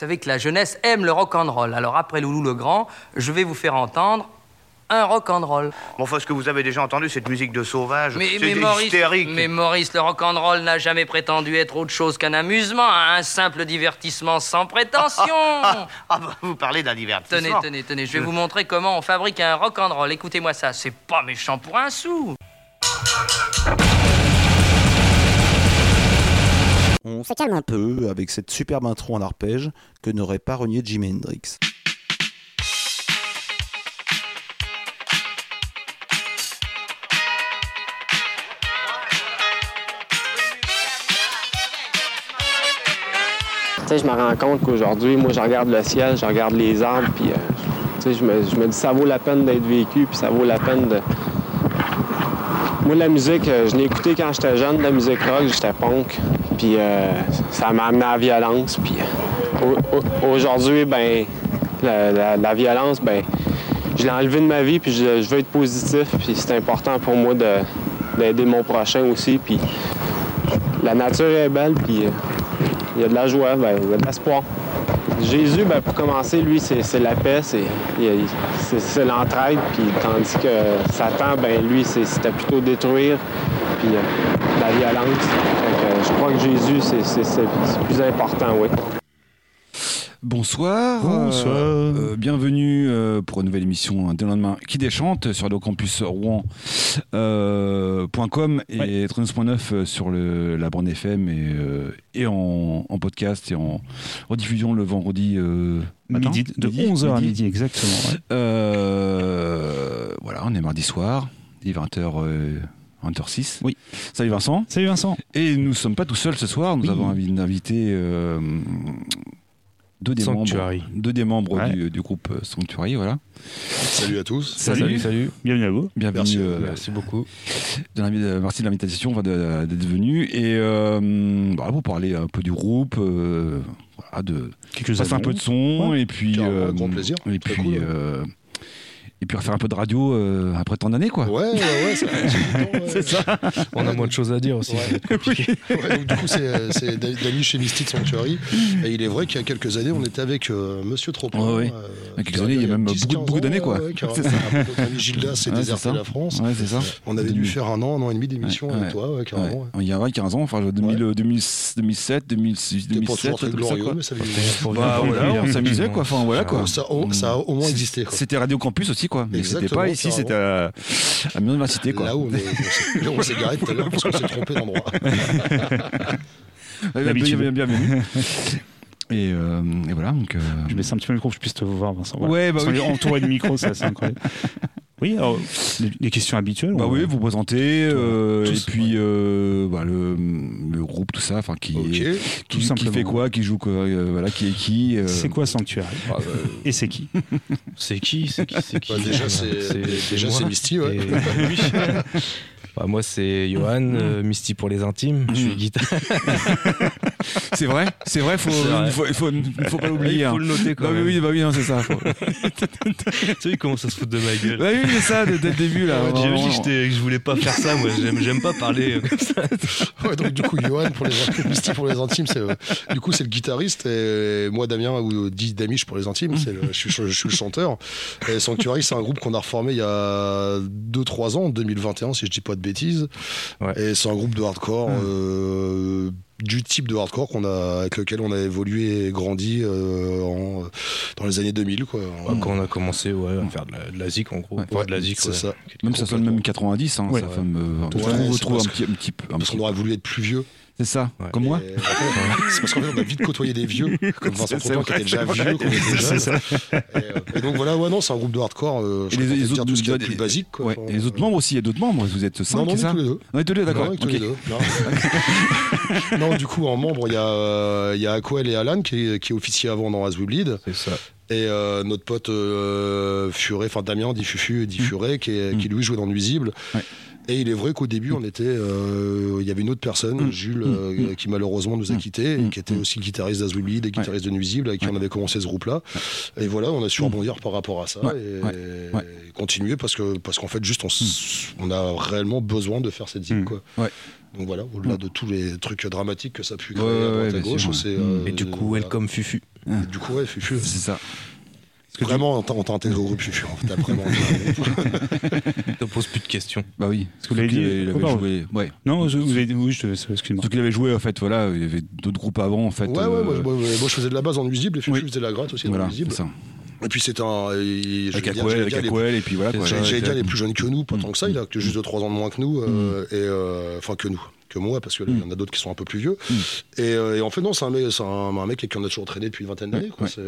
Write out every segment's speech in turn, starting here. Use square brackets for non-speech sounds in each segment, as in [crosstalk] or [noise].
savez que la jeunesse aime le rock and roll. Alors après Loulou le Grand, je vais vous faire entendre un rock and roll. Bon, enfin, ce que vous avez déjà entendu, cette musique de sauvage, Mais, c'est mais Maurice, hystérique. mais Maurice, le rock and roll n'a jamais prétendu être autre chose qu'un amusement, un simple divertissement sans prétention. [laughs] Ah, bah, vous parlez d'un divertissement. Tenez, tenez, tenez, je vais vous montrer comment on fabrique un rock and roll. Écoutez-moi ça, c'est pas méchant pour un sou. On se un peu avec cette superbe intro en arpège que n'aurait pas renié Jimi Hendrix. Je me rends compte qu'aujourd'hui, moi, je regarde le ciel, je regarde les arbres, puis euh, je me, je me dis ça vaut la peine d'être vécu, puis ça vaut la peine de. Moi, la musique, euh, je l'ai écouté quand j'étais jeune, la musique rock, j'étais punk, puis euh, ça m'a amené à la violence, puis euh, au- au- aujourd'hui, ben, la, violence, ben, je l'ai enlevé de ma vie, puis je, veux être positif, puis c'est important pour moi de- d'aider mon prochain aussi, puis la nature est belle, puis euh, il y a de la joie, ben, il y a de l'espoir. Jésus, ben, pour commencer, lui, c'est la paix, c'est l'entraide, puis tandis que Satan, ben, lui, c'était plutôt détruire, puis euh, la violence. Euh, je crois que Jésus, c'est plus important, oui. Bonsoir. Euh, Bonsoir. Euh, bienvenue pour une nouvelle émission hein, de lendemain qui déchante sur le campus rouen.com et ouais. 39.9 sur le, la bande FM et, en, podcast et en, diffusion le vendredi. Midi, de 11h à midi, exactement. Voilà, on est mardi soir, il 20h. Hunter 6. Oui. Salut Vincent. Salut Vincent. Et nous ne sommes pas tout seuls ce soir, nous avons invité euh, deux, des membres, des membres du, groupe euh, Sanctuary. Voilà. Salut à tous. Salut, salut. Bienvenue à vous. Bienvenue. Merci, euh, beaucoup. Euh, merci de l'invitation, d'être venu. Et euh, bah, vous parler un peu du groupe. de, Quelques un peu de son ouais. et puis grand plaisir. et puis et puis faire un peu de radio euh, après tant d'années, quoi. Ouais, ouais, ouais. [laughs] C'est ça. On a moins de choses à dire aussi. Ouais. compliqué. [laughs] Ouais, donc, du coup, c'est euh, Dany chez de Sanctuary. Et il est vrai qu'il y a quelques années, on était avec euh, Monsieur Tropin. Ouais, ouais. euh, Il y a quelques années, il y a même 10, beaucoup- 15 beaucoup d'années, quoi. [laughs] C'est ça. Ami Gilda s'est déserté la France. Ouais, c'est ça. On avait dû faire un an, un an et demi d'émission Ouais, avec toi, ouais, carrément. ouais. Ouais. Il y a ouais, 15 ans, enfin 2000, euh, 2000 2007, 2006, C'était pas 2007, toujours très tout ça, glorieux, mais ça Bah voilà, on s'amusait quoi. Enfin voilà quoi. ça, a- au moins existé. C'était Radio Campus aussi quoi. Mais c'était Exactement, pas ici, c'était à, à l'université quoi. Là où on, est- on s'est- là où on s'est garé tout à l'heure parce qu'on s'est trompé d'endroit. [laughs] Ouais, L'habitude. bien- bien- Bienvenue. Et, euh, et voilà donc. euh, Je baisse un petit peu le micro pour que je puisse te voir, Vincent. Voilà. Ouais, bah oui. Entouré de micro, ça, c'est incroyable. [laughs] Oui, alors, les, les questions habituelles. Bah oui, vous présentez euh, et puis euh, bah, le, le groupe tout ça, enfin qui, Ok. qui, qui fait quoi, qui joue quoi, euh, voilà, qui est qui. euh, C'est quoi Sanctuary Ah, bah, [laughs] Et c'est qui [laughs] C'est qui C'est qui C'est qui Bah, déjà, c'est déjà, c'est Misty, ouais. Et-. [laughs] Bah, moi, c'est Johan, euh, Misty pour les intimes. Je suis guitare. [laughs] C'est vrai, c'est vrai, faut, vrai. il faut, pas l'oublier. Il faut hein. le noter quand Bah oui, même. oui, bah oui, non, c'est ça. faut- [laughs] [laughs] tu sais, il commence à se foutre de ma gueule. Bah oui, c'est ça, dès, dès le début là. J'ai dit que, je voulais pas faire ça, moi. J'aime, pas parler euh, comme ça. Ouais, donc du coup, Johan pour les Misty pour les intimes, c'est euh, du coup c'est le guitariste et moi Damien ou dit Damiche pour les intimes, c'est le, je, suis, je suis le chanteur. Et Sanctuary, c'est un groupe qu'on a reformé il y a 2-3 ans, en 2021 si je dis pas de bêtises. Ouais. Et c'est un groupe de hardcore. euh, du type de hardcore qu'on a, avec lequel on a évolué et grandi euh, en- dans les années 2000. Quoi. Quand on a commencé ouais, à faire de la, de la zik, en gros. Ouais. Enfin, de la zik, c'est ouais. ça. Même ça sonne même 90, hein, Ouais. ça fait me- Ouais, je trouve, c'est trouve parce un petit, un petit peu. Parce qu'on aurait voulu être plus vieux. C'est ça, Ouais. comme moi. C'est parce qu'en fait, on a vite côtoyé des vieux, [laughs] comme Vincent Tropin qui était déjà vieux quand on était C'est jeune. Et, euh, et donc voilà, ouais, non, c'est un groupe de hardcore. Euh, je Et les- autres- tout ce de les- plus basique. Quoi. Ouais. Enfin, Et les autres membres aussi, il y a d'autres membres, vous êtes 5, Non, non, est ça tous les deux. On est tous les deux, d'accord. Non. Non. [laughs] non, du coup, en membre, il y a, euh, il y a Aquel et Alan qui, qui officiaient avant dans As We Bleed. C'est ça. Et euh, notre pote euh, Furet, enfin Damien, dit Fufu, dit Furet, qui, est- qui lui jouait dans Nuisible. Ouais. Et il est vrai qu'au début, on était, euh, il y avait une autre personne, Mm. Jules, Mm. euh, qui malheureusement nous a Mm. quittés, et qui était aussi guitariste d'As We Bleed et guitariste de Nuisible, avec qui Ouais. on avait commencé ce groupe-là. Et voilà, on a su rebondir par rapport à ça et, continuer parce que parce qu'en fait, juste on, a réellement besoin de faire cette quoi. Ouais. Donc voilà, au-delà de tous les trucs dramatiques que ça a pu créer à droite à bien gauche, c'est. euh, Et du coup, voilà. welcome Fufu. Et du coup, ouais, Fufu. C'est ça. Vraiment, on t'a on t'a intégré au groupe hein. T'as vraiment [laughs] intégré au groupe. te pose plus de questions. Bah oui. Ce que vous l'avez dit, avait- il oh, avait joué. Ouais. Non, je- vous avez, oui, je te excuse-moi. Surtout qu'il avait joué, en fait, voilà, il y avait d'autres groupes avant, en fait. Ouais, ouais, euh, moi, je- moi, moi, je faisais de la base en nuisible et Fufu Oui. faisait de la gratte aussi Voilà, en nuisible. c'est ça. Et puis c'était un. il- Avec Aquel, et puis voilà. J'allais dire ouais. les plus jeunes que nous, pas Mm. tant que ça, il a que juste de 3 ans de moins que nous, euh, et euh, enfin que nous, que moi, parce qu'il Mm. y en a d'autres qui sont un peu plus vieux. Et, euh, et en fait, non, c'est un, mec- c'est un, un mec qui en a toujours traîné depuis une vingtaine d'années. quoi. Ouais. C'est-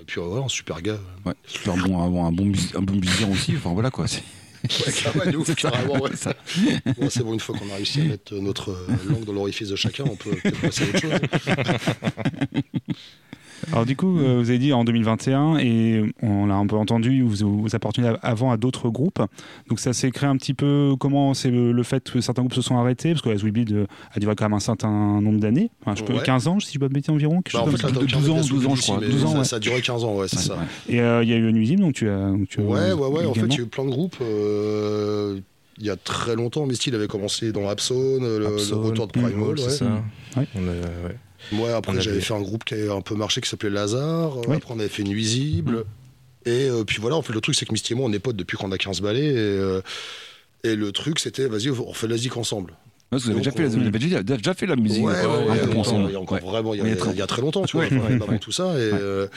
Et puis voilà, un super gars. Ouais, super bon, un, un bon, un bon musicien aussi, enfin voilà quoi. c'est- [laughs] Ouais, carrément, de ouf, carrément, ouais. [laughs] Bon, c'est bon, une fois qu'on a réussi à mettre notre langue dans l'orifice de chacun, on peut peut-être passer à autre chose. [laughs] Alors du coup, euh, vous avez dit en 2021, et on l'a un peu entendu, vous, vous appartenez avant à d'autres groupes. Donc ça s'est créé un petit peu, comment c'est le, le fait que certains groupes se sont arrêtés? Parce que We Bleed euh, a duré quand même un certain nombre d'années, Enfin, je peux- Ouais. 15 ans, si je ne pas me environ, quelque Bah, en chose fait, comme de t'as 12 ans, aucun 12 ans, je crois. mais 12 ans, ça, ouais. ça a duré 15 ans, ouais, c'est ça. ouais. Et euh, il y a eu Nuisible, donc tu as... donc tu as- Ouais, ouais, ouais. En fait, il y a eu plein de groupes. euh, il y a très longtemps, Misty il avait commencé dans Abzone, le, le Absone, retour de Primal. c'est ouais. ça. Ouais. On a- ouais. Moi, après, j'avais avait- fait un groupe qui a un peu marché qui s'appelait Lazare. Après, on avait fait Nuisible. Et euh, puis voilà, en fait, le truc, c'est que Misty et moi, on est potes depuis qu'on a 15 balais. Et, euh, et le truc, c'était, vas-y, on fait la zik ensemble. Ouais, vous avez déjà fait, la- vous avez déjà, fait la musique Ouais, ouais, un ouais, peu il y a ensemble. encore- Il y a encore vraiment, il y a, Il y a très- longtemps, tu vois, avant [laughs] tout ça. Et, euh,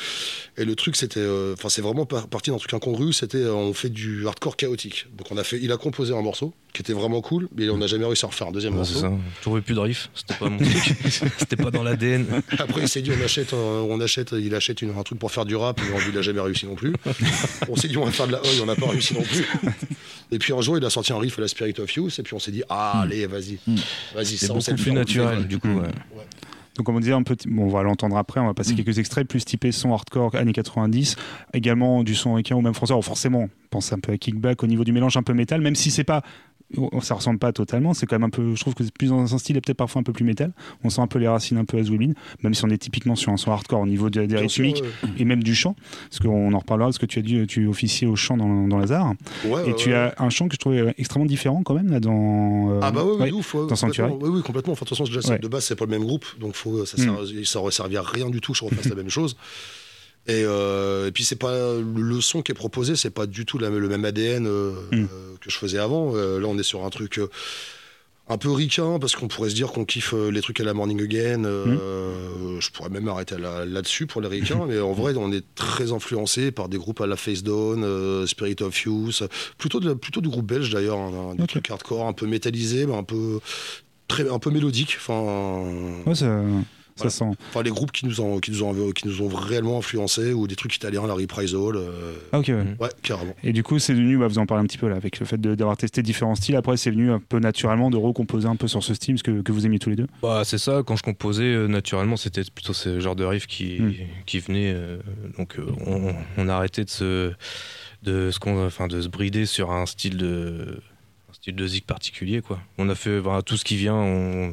et le truc, c'était, enfin, c'est vraiment par- parti d'un truc incongru. C'était, on fait du hardcore chaotique. Donc, on a fait, il a composé un morceau qui était vraiment cool, mais on n'a jamais réussi à en refaire un deuxième Ouais, morceau. c'est ça. J'aurais plus de riff, c'était pas mon truc. [laughs] c'était pas dans l'ADN. Après, il s'est dit, on achète, un- on achète, il achète une- un truc pour faire du rap, mais il n'a jamais réussi non plus. On s'est dit, on va faire de la oi, on n'a pas réussi non plus. Et puis un jour, il a sorti un riff à la Spirit of Use, et puis on s'est dit, ah, allez, vas-y, vas-y, C'est ça, on sait beaucoup le plus on naturel, du coup. ouais. Donc comme on disait un peu, bon, on va l'entendre après, on va passer quelques extraits plus typés son hardcore années 90, également du son américain ou même français. Alors forcément, on pense un peu à Kickback au niveau du mélange un peu métal, même si c'est pas, ça ressemble pas totalement. C'est quand même un peu, je trouve que c'est plus dans un style et peut-être parfois un peu plus métal. On sent un peu les racines un peu à Zwilin, même si on est typiquement sur un son hardcore au niveau de- des sûr, rythmiques et même du chant, parce qu'on en reparlera. Parce que tu as dit, tu officiais au chant dans, dans Lazare, ouais. Et ouais, tu as un chant que je trouvais extrêmement différent quand même là dans. euh, Ah bah oui, ouf, dans Sanctuary. complètement. Oui, oui, complètement. Enfin, de toute façon, déjà, de base, c'est pas le même groupe, donc faut, ça, Mm. sert- ça aurait servi à rien du tout que je refasse la même chose. Et, euh, et puis c'est pas le son qui est proposé, c'est pas du tout la- le même ADN euh, Mm. euh, que je faisais avant. Euh, là, on est sur un truc un peu ricain parce qu'on pourrait se dire qu'on kiffe les trucs à la Morning Again. euh, Je pourrais même arrêter là- là-dessus pour les ricains, [laughs] mais en vrai, on est très influencé par des groupes à la Face Down, Spirit of Use, plutôt, de, plutôt du groupe belge d'ailleurs, hein, des trucs hardcore, un peu métallisés, mais un peu très, un peu mélodique. Enfin, Ouais, ça, ça Voilà. sent. enfin, les groupes qui nous ont, qui nous ont, qui nous ont réellement influencés ou des trucs italiens, la Reprisal. euh, Ah ok. ouais. ouais, carrément. Et du coup, c'est venu, bah, vous en parlez un petit peu là, avec le fait d'avoir testé différents styles. Après, c'est venu un peu naturellement de recomposer un peu sur ce style, ce que, que vous aimiez tous les deux. Bah, c'est ça, quand je composais, euh, naturellement, c'était plutôt ce genre de riff qui, Mm. qui venait. euh, donc, euh, on, on a arrêté de se, de, con- enfin, de se brider sur un style de, un style de zik particulier. Quoi. On a fait voilà, tout ce qui vient, on,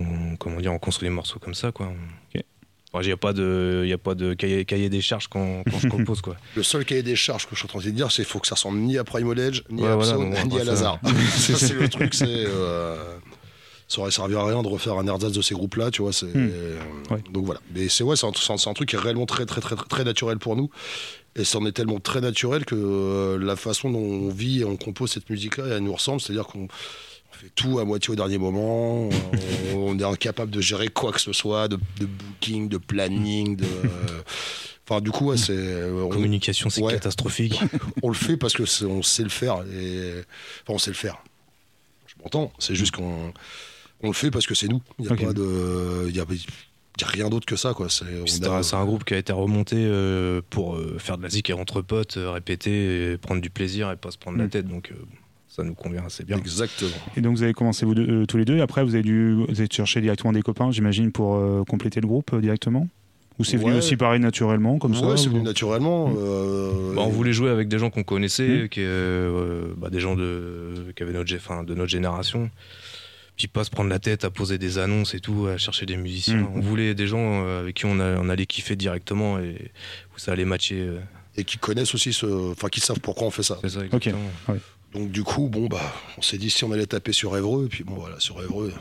on- comment dire, on construit des morceaux comme ça. Quoi. Il n'y a pas de, y a pas de cahier, cahier des charges quand, quand je compose. [laughs] Quoi. Le seul cahier des charges que je suis en train de dire, c'est qu'il faut que ça ressemble ni à Primal Edge, ni Ouais, à voilà, Abson, ni à Lazare. [laughs] ça, c'est le truc, c'est. euh, ça aurait servi à rien de refaire un ersatz de ces groupes-là, tu vois. c'est Hmm. euh, Ouais. Donc voilà. Mais c'est ouais, c'est un, truc qui est réellement très, très, très, très, naturel pour nous. Et ça en est tellement très naturel que euh, la façon dont on vit et on compose cette musique-là, elle nous ressemble. C'est-à-dire qu'on tout à moitié au dernier moment. on, on est incapable de gérer quoi que ce soit, de, de booking, de planning, de. euh, Enfin, du coup, ouais, c'est. euh, on- Communication, c'est Ouais. catastrophique. on le fait parce que on sait le faire et enfin on sait le faire. Je m'entends. C'est juste qu'on on le fait parce que c'est nous. Il y a Ok. pas de, il y a, il y a rien d'autre que ça quoi. C'est a- un, groupe qui a été remonté euh, pour euh, faire de la zik entre potes, euh, répéter, et prendre du plaisir et pas se prendre la Mm. tête. Donc ça nous convient assez bien. exactement. Et donc, vous avez commencé vous deux, euh, tous les deux. Et après, vous avez dû vous avez cherché directement des copains, j'imagine, pour euh, compléter le groupe euh, directement? Ou c'est venu Ouais. aussi pareil naturellement, comme ça ouais, c'est ou- venu naturellement. Mm. euh, Bah, on et- voulait jouer avec des gens qu'on connaissait, Mm. qui, euh, bah, des gens de, qui avaient notre, enfin, de notre génération. Puis pas se prendre la tête à poser des annonces et tout, à chercher des musiciens. Mm. On voulait des gens avec qui on, a- on allait kiffer directement et où ça allait matcher. euh, et qui connaissent aussi ce, enfin qui savent pourquoi on fait ça. C'est ça, exactement. Donc du coup, bon bah, on s'est dit si on allait taper sur Évreux, et puis bon voilà, sur Évreux,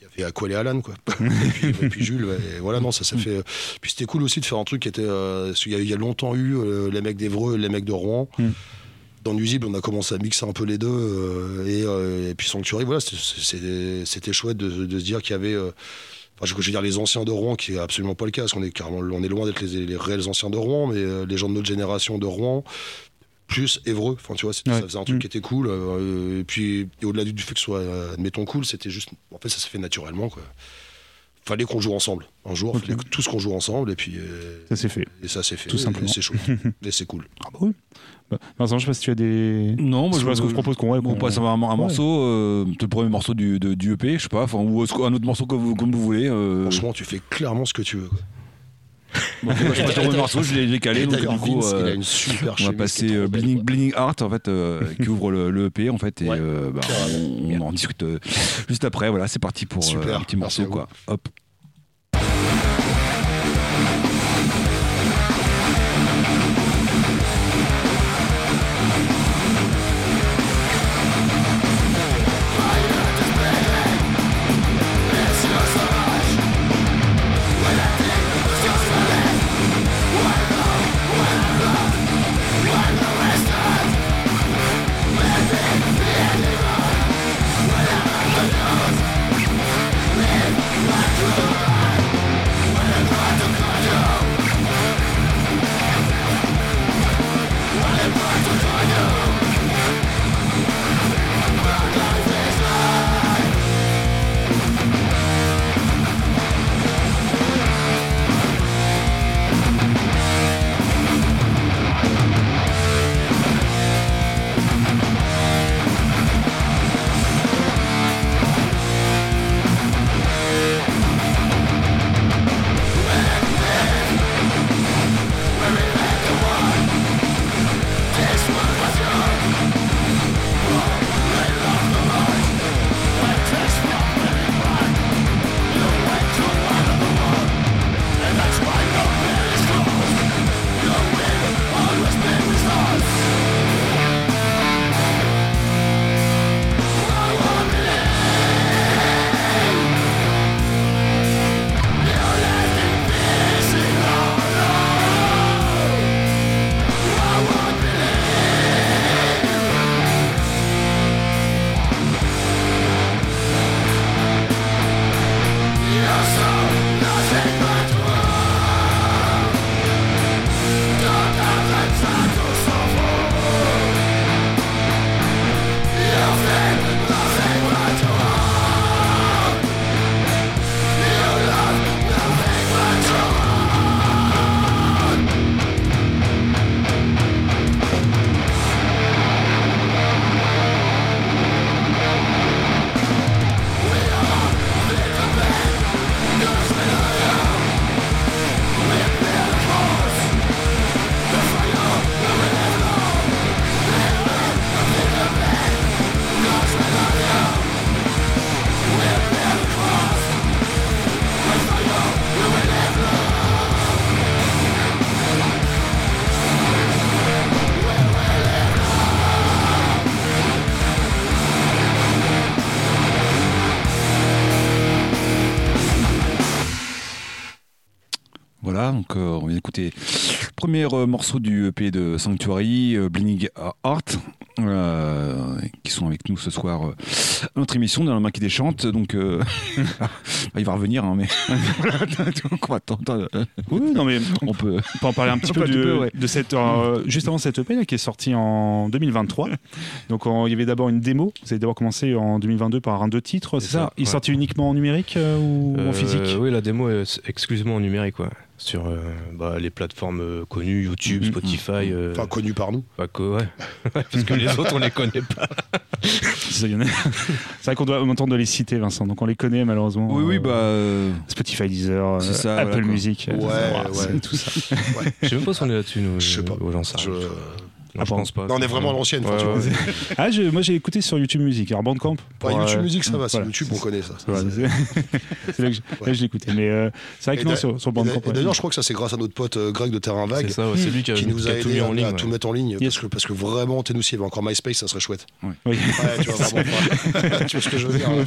il y et à quoi les Alan quoi [laughs] et, puis, et puis Jules et voilà non ça s'est fait puis c'était cool aussi de faire un truc qui était euh, y a, il y a longtemps eu euh, les mecs d'Evreux et les mecs de Rouen Mm. dans Nuisible on a commencé à mixer un peu les deux euh, et, euh, et puis Sanctuary voilà c'était- chouette de, de se dire qu'il y avait euh, Enfin, je je veux dire les anciens de Rouen, qui est absolument pas le cas, parce qu'on est carrément, on est loin d'être les, les réels anciens de Rouen, mais euh, les gens de notre génération de Rouen, plus Évreux. Enfin, tu vois, c'était- Ouais. ça faisait un truc Mm. qui était cool. euh, et puis, au-delà du, du fait que ce soit, euh, admettons, cool, c'était juste. En fait, ça s'est fait naturellement, quoi. Fallait qu'on joue ensemble. Un jour, Ok. fallait que tous qu'on joue ensemble, et puis. euh, Ça s'est fait. et ça s'est fait. Tout et simplement. C'est chaud. [laughs] et c'est cool. Ah bah oui. Bah, Vincent, je sais pas si tu as des. Non, moi je sais pas ce que je propose qu'on ouais, On passe à un, un Ouais. morceau, euh, le premier morceau du, de- du EP, je sais pas, enfin, ou qu'un autre morceau comme vous, comme vous voulez. euh, Franchement, tu fais clairement ce que tu veux. quoi. Bon, je passe le premier morceau, je l'ai je l'ai calé, Et donc du coup, Vince, il a euh, une super on va passer euh, Bleeding, quoi. Bleeding Heart en fait, euh, qui ouvre le, le EP en fait, et Ouais. euh, bah, on, on en discute juste après. Voilà, c'est parti pour Super, un petit morceau quoi. Hop. D'écouter le premier euh, morceau du EP de Sanctuary, euh, Bleeding Heart, euh, qui sont avec nous ce soir euh, à notre émission dans la main qui déchante. Donc, euh, [laughs] il va revenir, hein, mais [laughs] donc, on va attendre. Oui, non mais on peut. On peut en parler un petit peu, de, peu, ouais. de cette euh, juste avant cette EP là, qui est sortie en 2023. Donc il y avait d'abord une démo. Vous avez d'abord commencé en 2022 par un deux titres, c'est ça, ça, Il est ouais. sorti uniquement en numérique euh, ou en physique Oui, la démo est exclusivement en numérique, ouais. Sur euh, bah, les plateformes euh, connues, YouTube, Mhm. Spotify. euh, Enfin, connu par nous. pas que- ouais. [laughs] Parce que les autres, on les connaît pas. [laughs] C'est vrai qu'on doit entendre de les citer, Vincent. Donc on les connaît malheureusement. Oui, oui, bah. euh, Spotify, Deezer, euh, ça, Apple voilà. Music, Ouais, [laughs] ouais. tout ça. Je sais même pas si on est là-dessus, nous. Je sais pas. aux gens ça. Je- Non, je pense pas. Non, on est vraiment à l'ancienne. Ouais, ouais. Ah, je- moi j'ai écouté sur YouTube Music. Alors Bandcamp. Ouais, pour, YouTube euh, Music, ça va. C'est voilà. YouTube, on connaît ça. [laughs] C'est- là que je, je l'écoutais. Mais euh, c'est vrai que non, sur, sur Bandcamp. D'ailleurs, je crois que ça, c'est grâce à notre pote euh, Greg de Terrain Vague. C'est ça, ouais, c'est lui qui nous a qui a tout mis en ligne. à tout mettre en ligne parce, que, parce que vraiment t'es nous s'il y avait encore MySpace ça serait chouette Oui. tu vois vraiment pas- [laughs] tu vois ce que je veux dire hein.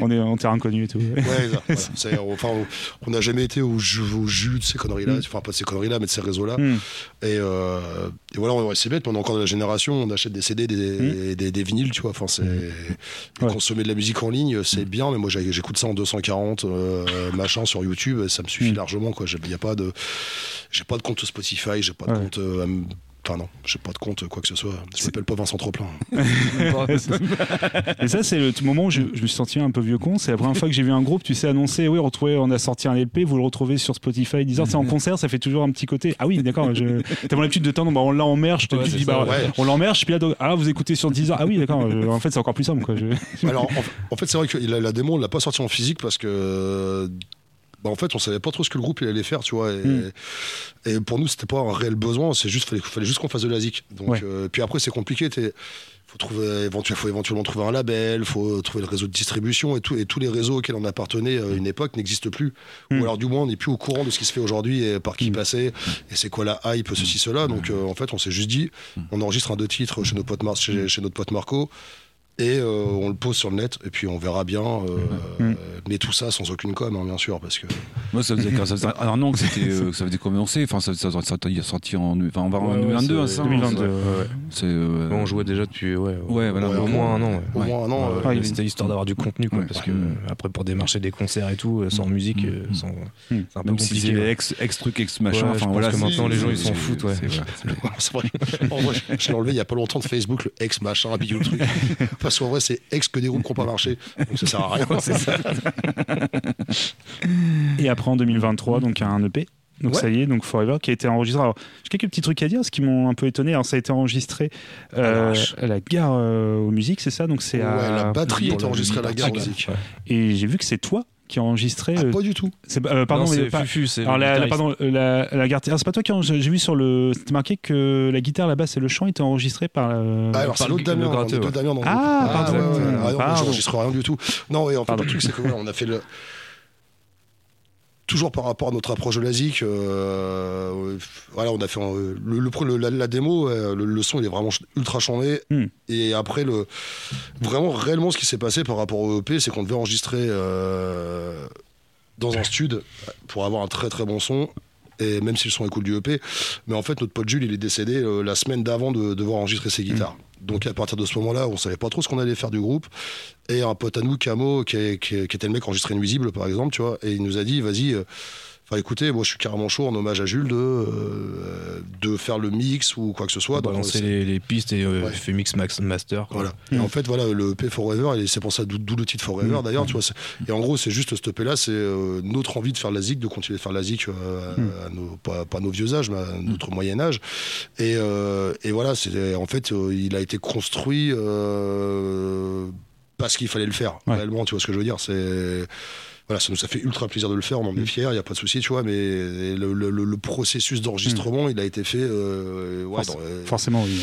On est en terrain connu et tout. Ouais, enfin, on- n'a jamais été au jus, de ces conneries-là, Mm. enfin pas de ces conneries-là, mais de ces réseaux-là. Et, euh, et voilà, c'est bête, mais on est encore de la génération, on achète des CD, des, des, des vinyles, tu vois. Enfin, c'est Ouais. consommer de la musique en ligne, c'est bien, mais moi j'écoute ça en 240, euh, [laughs] machin sur YouTube, ça me suffit largement, quoi. Il y a pas de, j'ai pas de compte Spotify, j'ai pas de Ouais. compte. euh, Enfin non, j'ai pas de compte quoi que ce soit. Je m'appelle pas Vincent Troplin. [laughs] Et ça, c'est le moment où je, je me suis senti un peu vieux con. C'est la première fois que j'ai vu un groupe, tu sais, annoncer oui, retrouvez, on a sorti un LP, vous le retrouvez sur Spotify, 10 heures. C'est en concert, ça fait toujours un petit côté. Ah oui, d'accord. je- T'as mon l'habitude de temps, bah, on l'a en. Ouais, tu te dis, bah, ouais. on l'emmerge, puis là, donc, ah, vous écoutez sur 10 heures. Ah oui, d'accord. je- En fait, c'est encore plus simple, quoi. Je- Alors, en, en fait, c'est vrai que la, la démo, on l'a pas sortie en physique parce que. Bah, en fait, on savait pas trop ce que le groupe il allait faire, tu vois. Et, Mm. et pour nous, c'était pas un réel besoin. C'est juste, fallait, fallait juste qu'on fasse de la zik. Donc, Ouais. euh, puis après, c'est compliqué. t'es- faut trouver, éventuellement, faut éventuellement trouver un label, faut trouver le réseau de distribution et tout. Et tous les réseaux auxquels on appartenait à une époque n'existent plus. Ou alors, du moins, on n'est plus au courant de ce qui se fait aujourd'hui et par qui Mm. passer. Et c'est quoi la hype, ceci, cela. Donc, euh, en fait, on s'est juste dit, on enregistre un deux titres chez, nos potes Mar- chez, chez notre pote Marco et euh, on le pose sur le net et puis on verra bien euh, Mm. euh, mais tout ça sans aucune com hein, bien sûr parce que Moi, ça faisait, ça faisait un an que, euh, ça faisait commencer. Enfin, ça, ça, ça, ça a sorti en, enfin, on va en Ouais, ouais, 2022, hein, c'est- ça. 2022. Ouais, ouais. C'est, euh, On jouait déjà depuis ouais, Ouais, voilà. au moins un an. ouais. au Ouais. moins un an Ouais, Ouais, il- C'était histoire d'avoir du contenu, quoi, Ouais. parce que euh, après pour démarcher des concerts et tout, sans musique, euh, sans- c'est un peu Même si compliqué. c'est ouais. ex, ex truc, ex machin. Enfin, voilà. que maintenant, les gens, ils s'en foutent, ouais. [laughs] je l'ai enlevé il y a pas longtemps de Facebook le ex machin bidule truc [laughs] parce qu'en vrai c'est ex que des groupes qui n'ont pas marché donc ça sert à rien [laughs] ça Et après, en 2023, donc un EP. Donc Ouais. ça y est, donc Forever, qui a été enregistré. Alors, j'ai quelques petits trucs à dire, ce qui m'ont un peu étonné. Alors, ça a été enregistré euh, à la gare euh, aux musiques, c'est ça? Donc c'est ouais, à... la batterie est le- enregistrée à la gare Ouais. musique Et j'ai vu que c'est toi qui as enregistré. ah, euh, pas du tout c'est- euh, pardon, Non, mais c'est pas- Fufu, c'est Alors la, pardon, euh, la, la guitare, ah, c'est pas toi qui j'ai vu sur le c'était marqué que la guitare, la basse et le chant étaient enregistrés par euh, Ah, alors c'est l'autre Damien, gratteux, ouais. Damien dans le Ah, pardon. ouais, ouais, ouais. Ah, non, j'enregistre rien du tout. Non, et en fait, Pardon. le truc, c'est que voilà, on a fait le. Toujours par rapport à notre approche de la zik, euh, voilà, on a fait euh, le, le- la, la démo, euh, le, le son il est vraiment ultra chambé. Hmm. Et après, le, vraiment réellement ce qui s'est passé par rapport au EP, c'est qu'on devait enregistrer euh, dans un stud pour avoir un très très bon son. Et même si le son est cool du EP, mais en fait notre pote Jules il est décédé euh, la semaine d'avant de devoir enregistrer ses guitares. Donc à partir de ce moment-là, on savait pas trop ce qu'on allait faire du groupe. Et un pote à nous, Camo, qui, qui était le mec enregistré Nuisible par exemple, tu vois, et il nous a dit vas-y. Euh, Enfin, écoutez, moi, je suis carrément chaud en hommage à Jules de, euh, de faire le mix ou quoi que ce soit. Balancer c'est- les, les pistes et euh, Ouais. fait mix max master. quoi. voilà. Et en fait, voilà, le EP Forever, et c'est pour ça, d'où le titre Forever d'ailleurs, tu vois. c'est- Et en gros, c'est juste ce EP là, c'est euh, notre envie de faire de la zik, de continuer de faire de la zik, euh, à nos, pas, nos vieux âges, mais à notre moyen âge. Et, euh, et voilà, c'est en fait, euh, il a été construit euh, parce qu'il fallait le faire, Ouais. réellement, tu vois ce que je veux dire. C'est. Voilà, ça nous a fait ultra plaisir de le faire, on en est fiers, il n'y a pas de souci, tu vois, mais le, le- le- le processus d'enregistrement, il a été fait euh, ouais, Forc- dans, euh, forcément oui.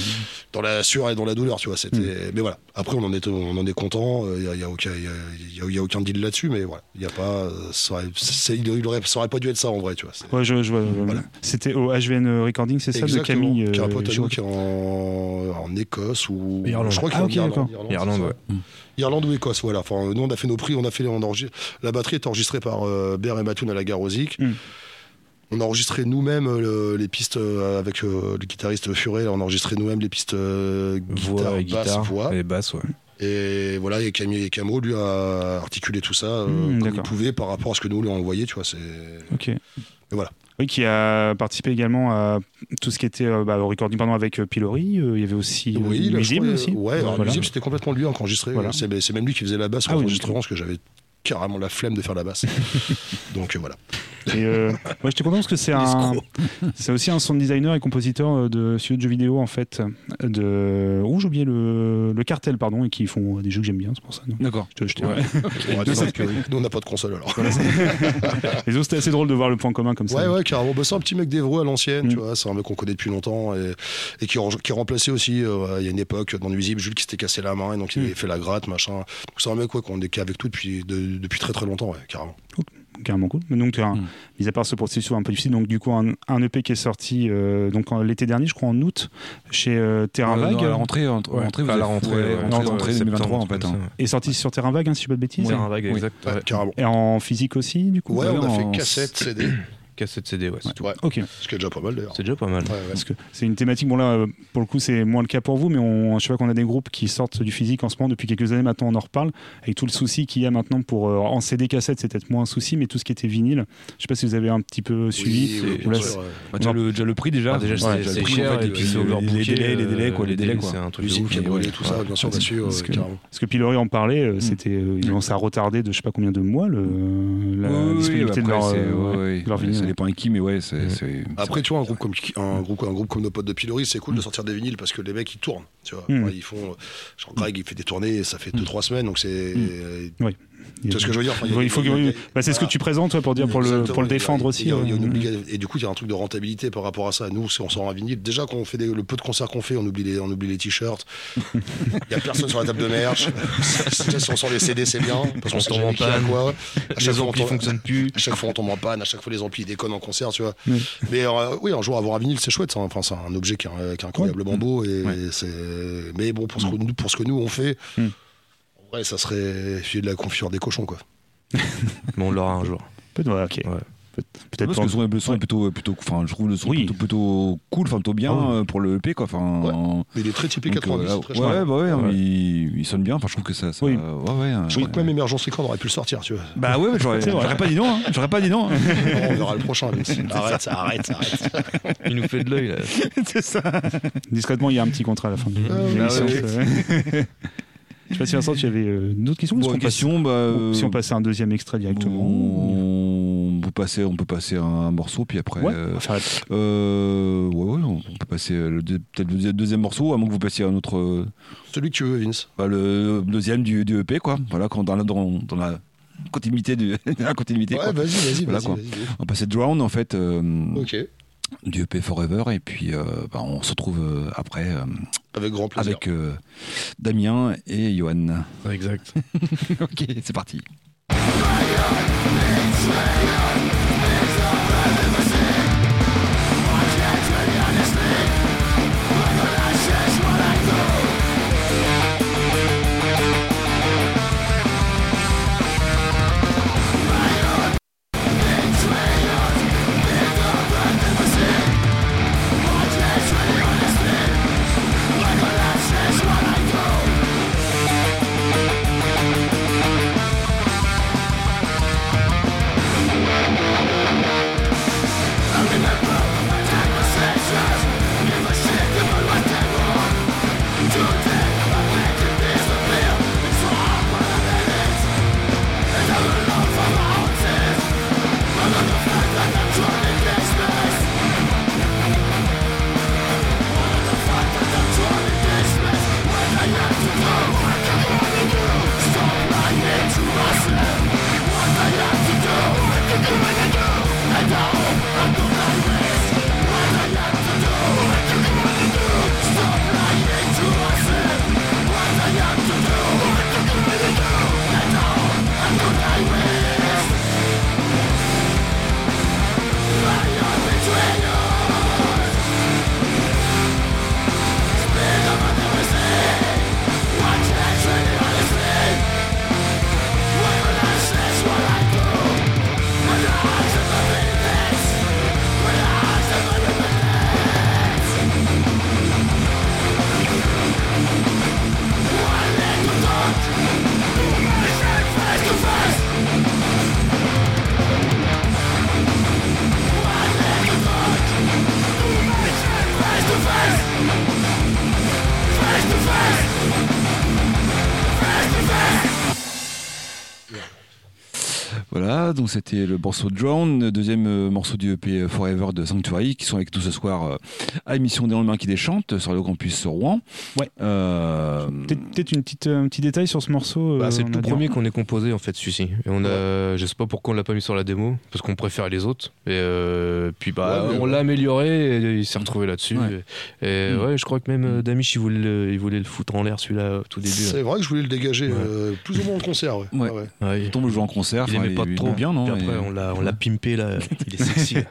dans la sueur et dans la douleur, tu vois. C'était, Mm. mais voilà. Après, on en est, on en est content. Il y a, y a aucun, y a- y a- y a aucun deal là-dessus, mais voilà. Il y a pas, euh, ça aurait, il aurait, ça aurait pas dû être ça en vrai, tu vois. Ouais, je, je Voilà. C'était au HVN Recording, c'est ça, de. Camille qui est un euh, pote à Giraud. nous qui est en, en Écosse ou Irlande. Je crois qu'il Ah, est en Irlande. Irlande, Irlande, ouais. Irlande ou Écosse, voilà. Enfin, nous, on a fait nos prix, on a fait, on a La batterie est enregistrée par euh, Ber et Matoun à la Garosic. Mm. On a enregistré nous-mêmes euh, les pistes euh, avec euh, le guitariste Furet. On a enregistré nous-mêmes les pistes euh, guitare, Voix et basse, guitare voix. et basse, ouais. Et voilà, et Camille et Camo, lui, a articulé tout ça euh, Mmh, comme il pouvait par rapport à ce que nous lui avons envoyé, tu vois. C'est... Ok. voilà. Oui, qui a participé également à tout ce qui était euh, bah, au recording pardon, avec euh, Pilori. Euh, il y avait aussi Oui, aussi. Ouais, Voilà. Nuisible, c'était complètement lui. Voilà. C'est, même lui qui faisait la basse Ah en oui, enregistrement, parce que j'avais carrément la flemme de faire la basse. [laughs] Donc euh, voilà. Et euh, ouais, j'étais content parce que c'est [laughs] un, c'est aussi un sound designer et compositeur euh, de studio de jeux vidéo en fait, de, oh j'ai oublié le, le cartel pardon, et qui font des jeux que j'aime bien, c'est pour ça. D'accord. Je te- Ouais, [laughs] nous, nous, on n'a pas de console alors. Les autres, c'était assez drôle de voir le point commun comme ça. Ouais, ouais, carrément. Bah, c'est un petit mec d'Evreux à l'ancienne, Mm. tu vois. C'est un mec qu'on connaît depuis longtemps et, et qui, qui remplaçait aussi, euh, il y a une époque, dans Nuisible, Jules qui s'était cassé la main et donc il Mm. avait fait la gratte, machin. Donc c'est un mec ouais, qu'on est avec tout depuis, de- depuis très très longtemps, ouais, carrément. carrément cool. Mais donc, un, Mm. mis à part ce processus un peu difficile, donc du coup, un, un EP qui est sorti euh, donc en- l'été dernier, je crois en août, chez euh, Terrain Euh, Vague, à la rentrée, en- Ouais, rentrée, vous à la rentrée, ouais, ouais, rentrée, ouais, rentrée ouais, 2023 en fait. hein. est sorti sur Terrain Vague, hein, si je dis pas de bêtises. Terrain vague, Oui. exact. Et en physique aussi, du coup Ouais, on a en- fait cassette, CD. Cassette CD, ouais, c'est tout. Ouais, Ok. ce qui est déjà pas mal d'ailleurs. C'est déjà pas mal. Ouais, ouais. Parce que c'est une thématique, bon là, euh, pour le coup, c'est moins le cas pour vous, mais on, je sais pas qu'on a des groupes qui sortent du physique en ce moment depuis quelques années maintenant, on en reparle, avec tout le souci qu'il y a maintenant pour, euh, en CD cassette, c'est peut-être moins un souci, mais tout ce qui était vinyle, je sais pas si vous avez un petit peu suivi. Oui, là, sûr. Bah, déjà, le, déjà le prix déjà. Ah, déjà, c'est- cher, en fait, et puis les, délais, les délais quoi, euh, les délais quoi. C'est un truc de qui a ouais. tout ça, bien sûr, Parce que- euh, parce que- Pilori en parlait, euh, c'était, euh, ils ont ça a retardé de je sais pas combien de mois le, la disponibilité de après, leur, euh, de vinyle. Ça dépend avec qui, mais ouais, c'est. Après, tu vois, un groupe comme, un groupe, un groupe comme nos potes de Pilori, c'est cool de sortir des vinyles parce que les mecs ils tournent. Tu vois. Mm. Ouais, ils font, euh, genre Greg il fait des tournées et ça fait 2-3 semaines donc c'est. Oui. Tu vois ce que je veux dire Enfin, Il il bah, c'est ce que tu présentes toi, pour dire pour le, pour défendre aussi. euh, obliga- Et du coup, il y a un truc de rentabilité par rapport à ça. Nous, si on sort un vinyle, déjà quand on fait des- le peu de concerts qu'on fait, on oublie les, on oublie les t-shirts. [laughs] Il y a personne sur la table de merch. [laughs] Si on sort les CD, c'est bien parce qu'on On sait tombe jamais en qui a panne. quoi. À chaque Les fois, on amplis tombe- fonctionnent plus. à chaque fois, on tombe en panne. À chaque fois, les amplis déconnent en concert, tu vois. Oui. Mais euh, oui, un jour avoir un vinyle, c'est chouette. ça. Enfin, c'est un objet qui est, qui est incroyablement beau. Et Ouais. c'est. Mais bon, pour ce, que nous, pour ce que nous on fait, Mm. Vrai, ça serait filer de la confiture des cochons, quoi. [laughs] Mais on l'aura un jour. Peut-être, ouais, ok. Ouais. Peut- Peut-être Parce que le son, le son est plutôt, plutôt, enfin, je trouve le son Oui. plutôt, plutôt cool, enfin plutôt bien Ah euh, pour le EP quoi. Enfin, Mais il est très typé donc, 90. euh, très ouais, bah ouais, Ouais. mais il, il sonne bien. Enfin, je trouve que ça, ça Oui. ouais, ouais. euh, Je crois que ouais. même Emergence Record aurait pu le sortir, tu vois. Bah ouais, mais j'aurais, [laughs] pas dit non. Hein. J'aurais pas dit non. hein. [laughs] on verra le prochain. Arrête, arrête, arrête. Il nous fait de l'œil là. C'est ça. Discrètement, il y a un petit contrat à la fin de Ah Je sais pas si Vincent, tu avais euh, Bon, qu'on passe- question, bah, ou si on passait un deuxième extrait directement. on peut passer, on peut passer un morceau puis après. Ouais, euh, la- euh, ouais, ouais, on peut passer euh, deux- peut-être le deuxi- deuxième morceau, à moins que vous passiez un autre. Celui que tu veux, Vince. bah, le deuxième du, du EP, quoi. Voilà, quand dans la, dans, dans la continuité du, [laughs] la continuité. Ouais, vas-y, vas-y, Voilà, vas-y. quoi. vas-y. On va passer Drown en fait euh, Ok, du EP Forever et puis euh, bah, on se retrouve après euh, avec grand plaisir. avec euh, Damien et Johan. Exact. [laughs] ok, c'est parti. Donc c'était le morceau Drown, le deuxième euh, morceau du EP Forever de Sanctuary, qui sont avec nous ce soir euh, à l'émission des lendemains qui déchantent sur le campus Rouen. Ouais. Euh, Peut-être une petite, un petit détail sur ce morceau. Bah, euh, c'est le on tout premier qu'on ait composé en fait celui-ci. Et on a, je sais pas pourquoi on l'a pas mis sur la démo, parce qu'on préfère les autres. Et euh, puis bah Ouais, on ouais. l'a amélioré et il s'est retrouvé là-dessus. Ouais. Et, et Mm. ouais, je crois que même euh, Damish il voulait, le, il voulait le foutre en l'air celui-là au tout début. C'est vrai que je voulais le dégager Ouais. euh, plus ou moins en concert. Ouais. Ouais. Ah ouais. Ouais, il- il tombe le jour en concert. il aimait pas trop est bien, non Puis après Et- on l'a, on l'a pimpé là, [laughs] il est sexy. [laughs]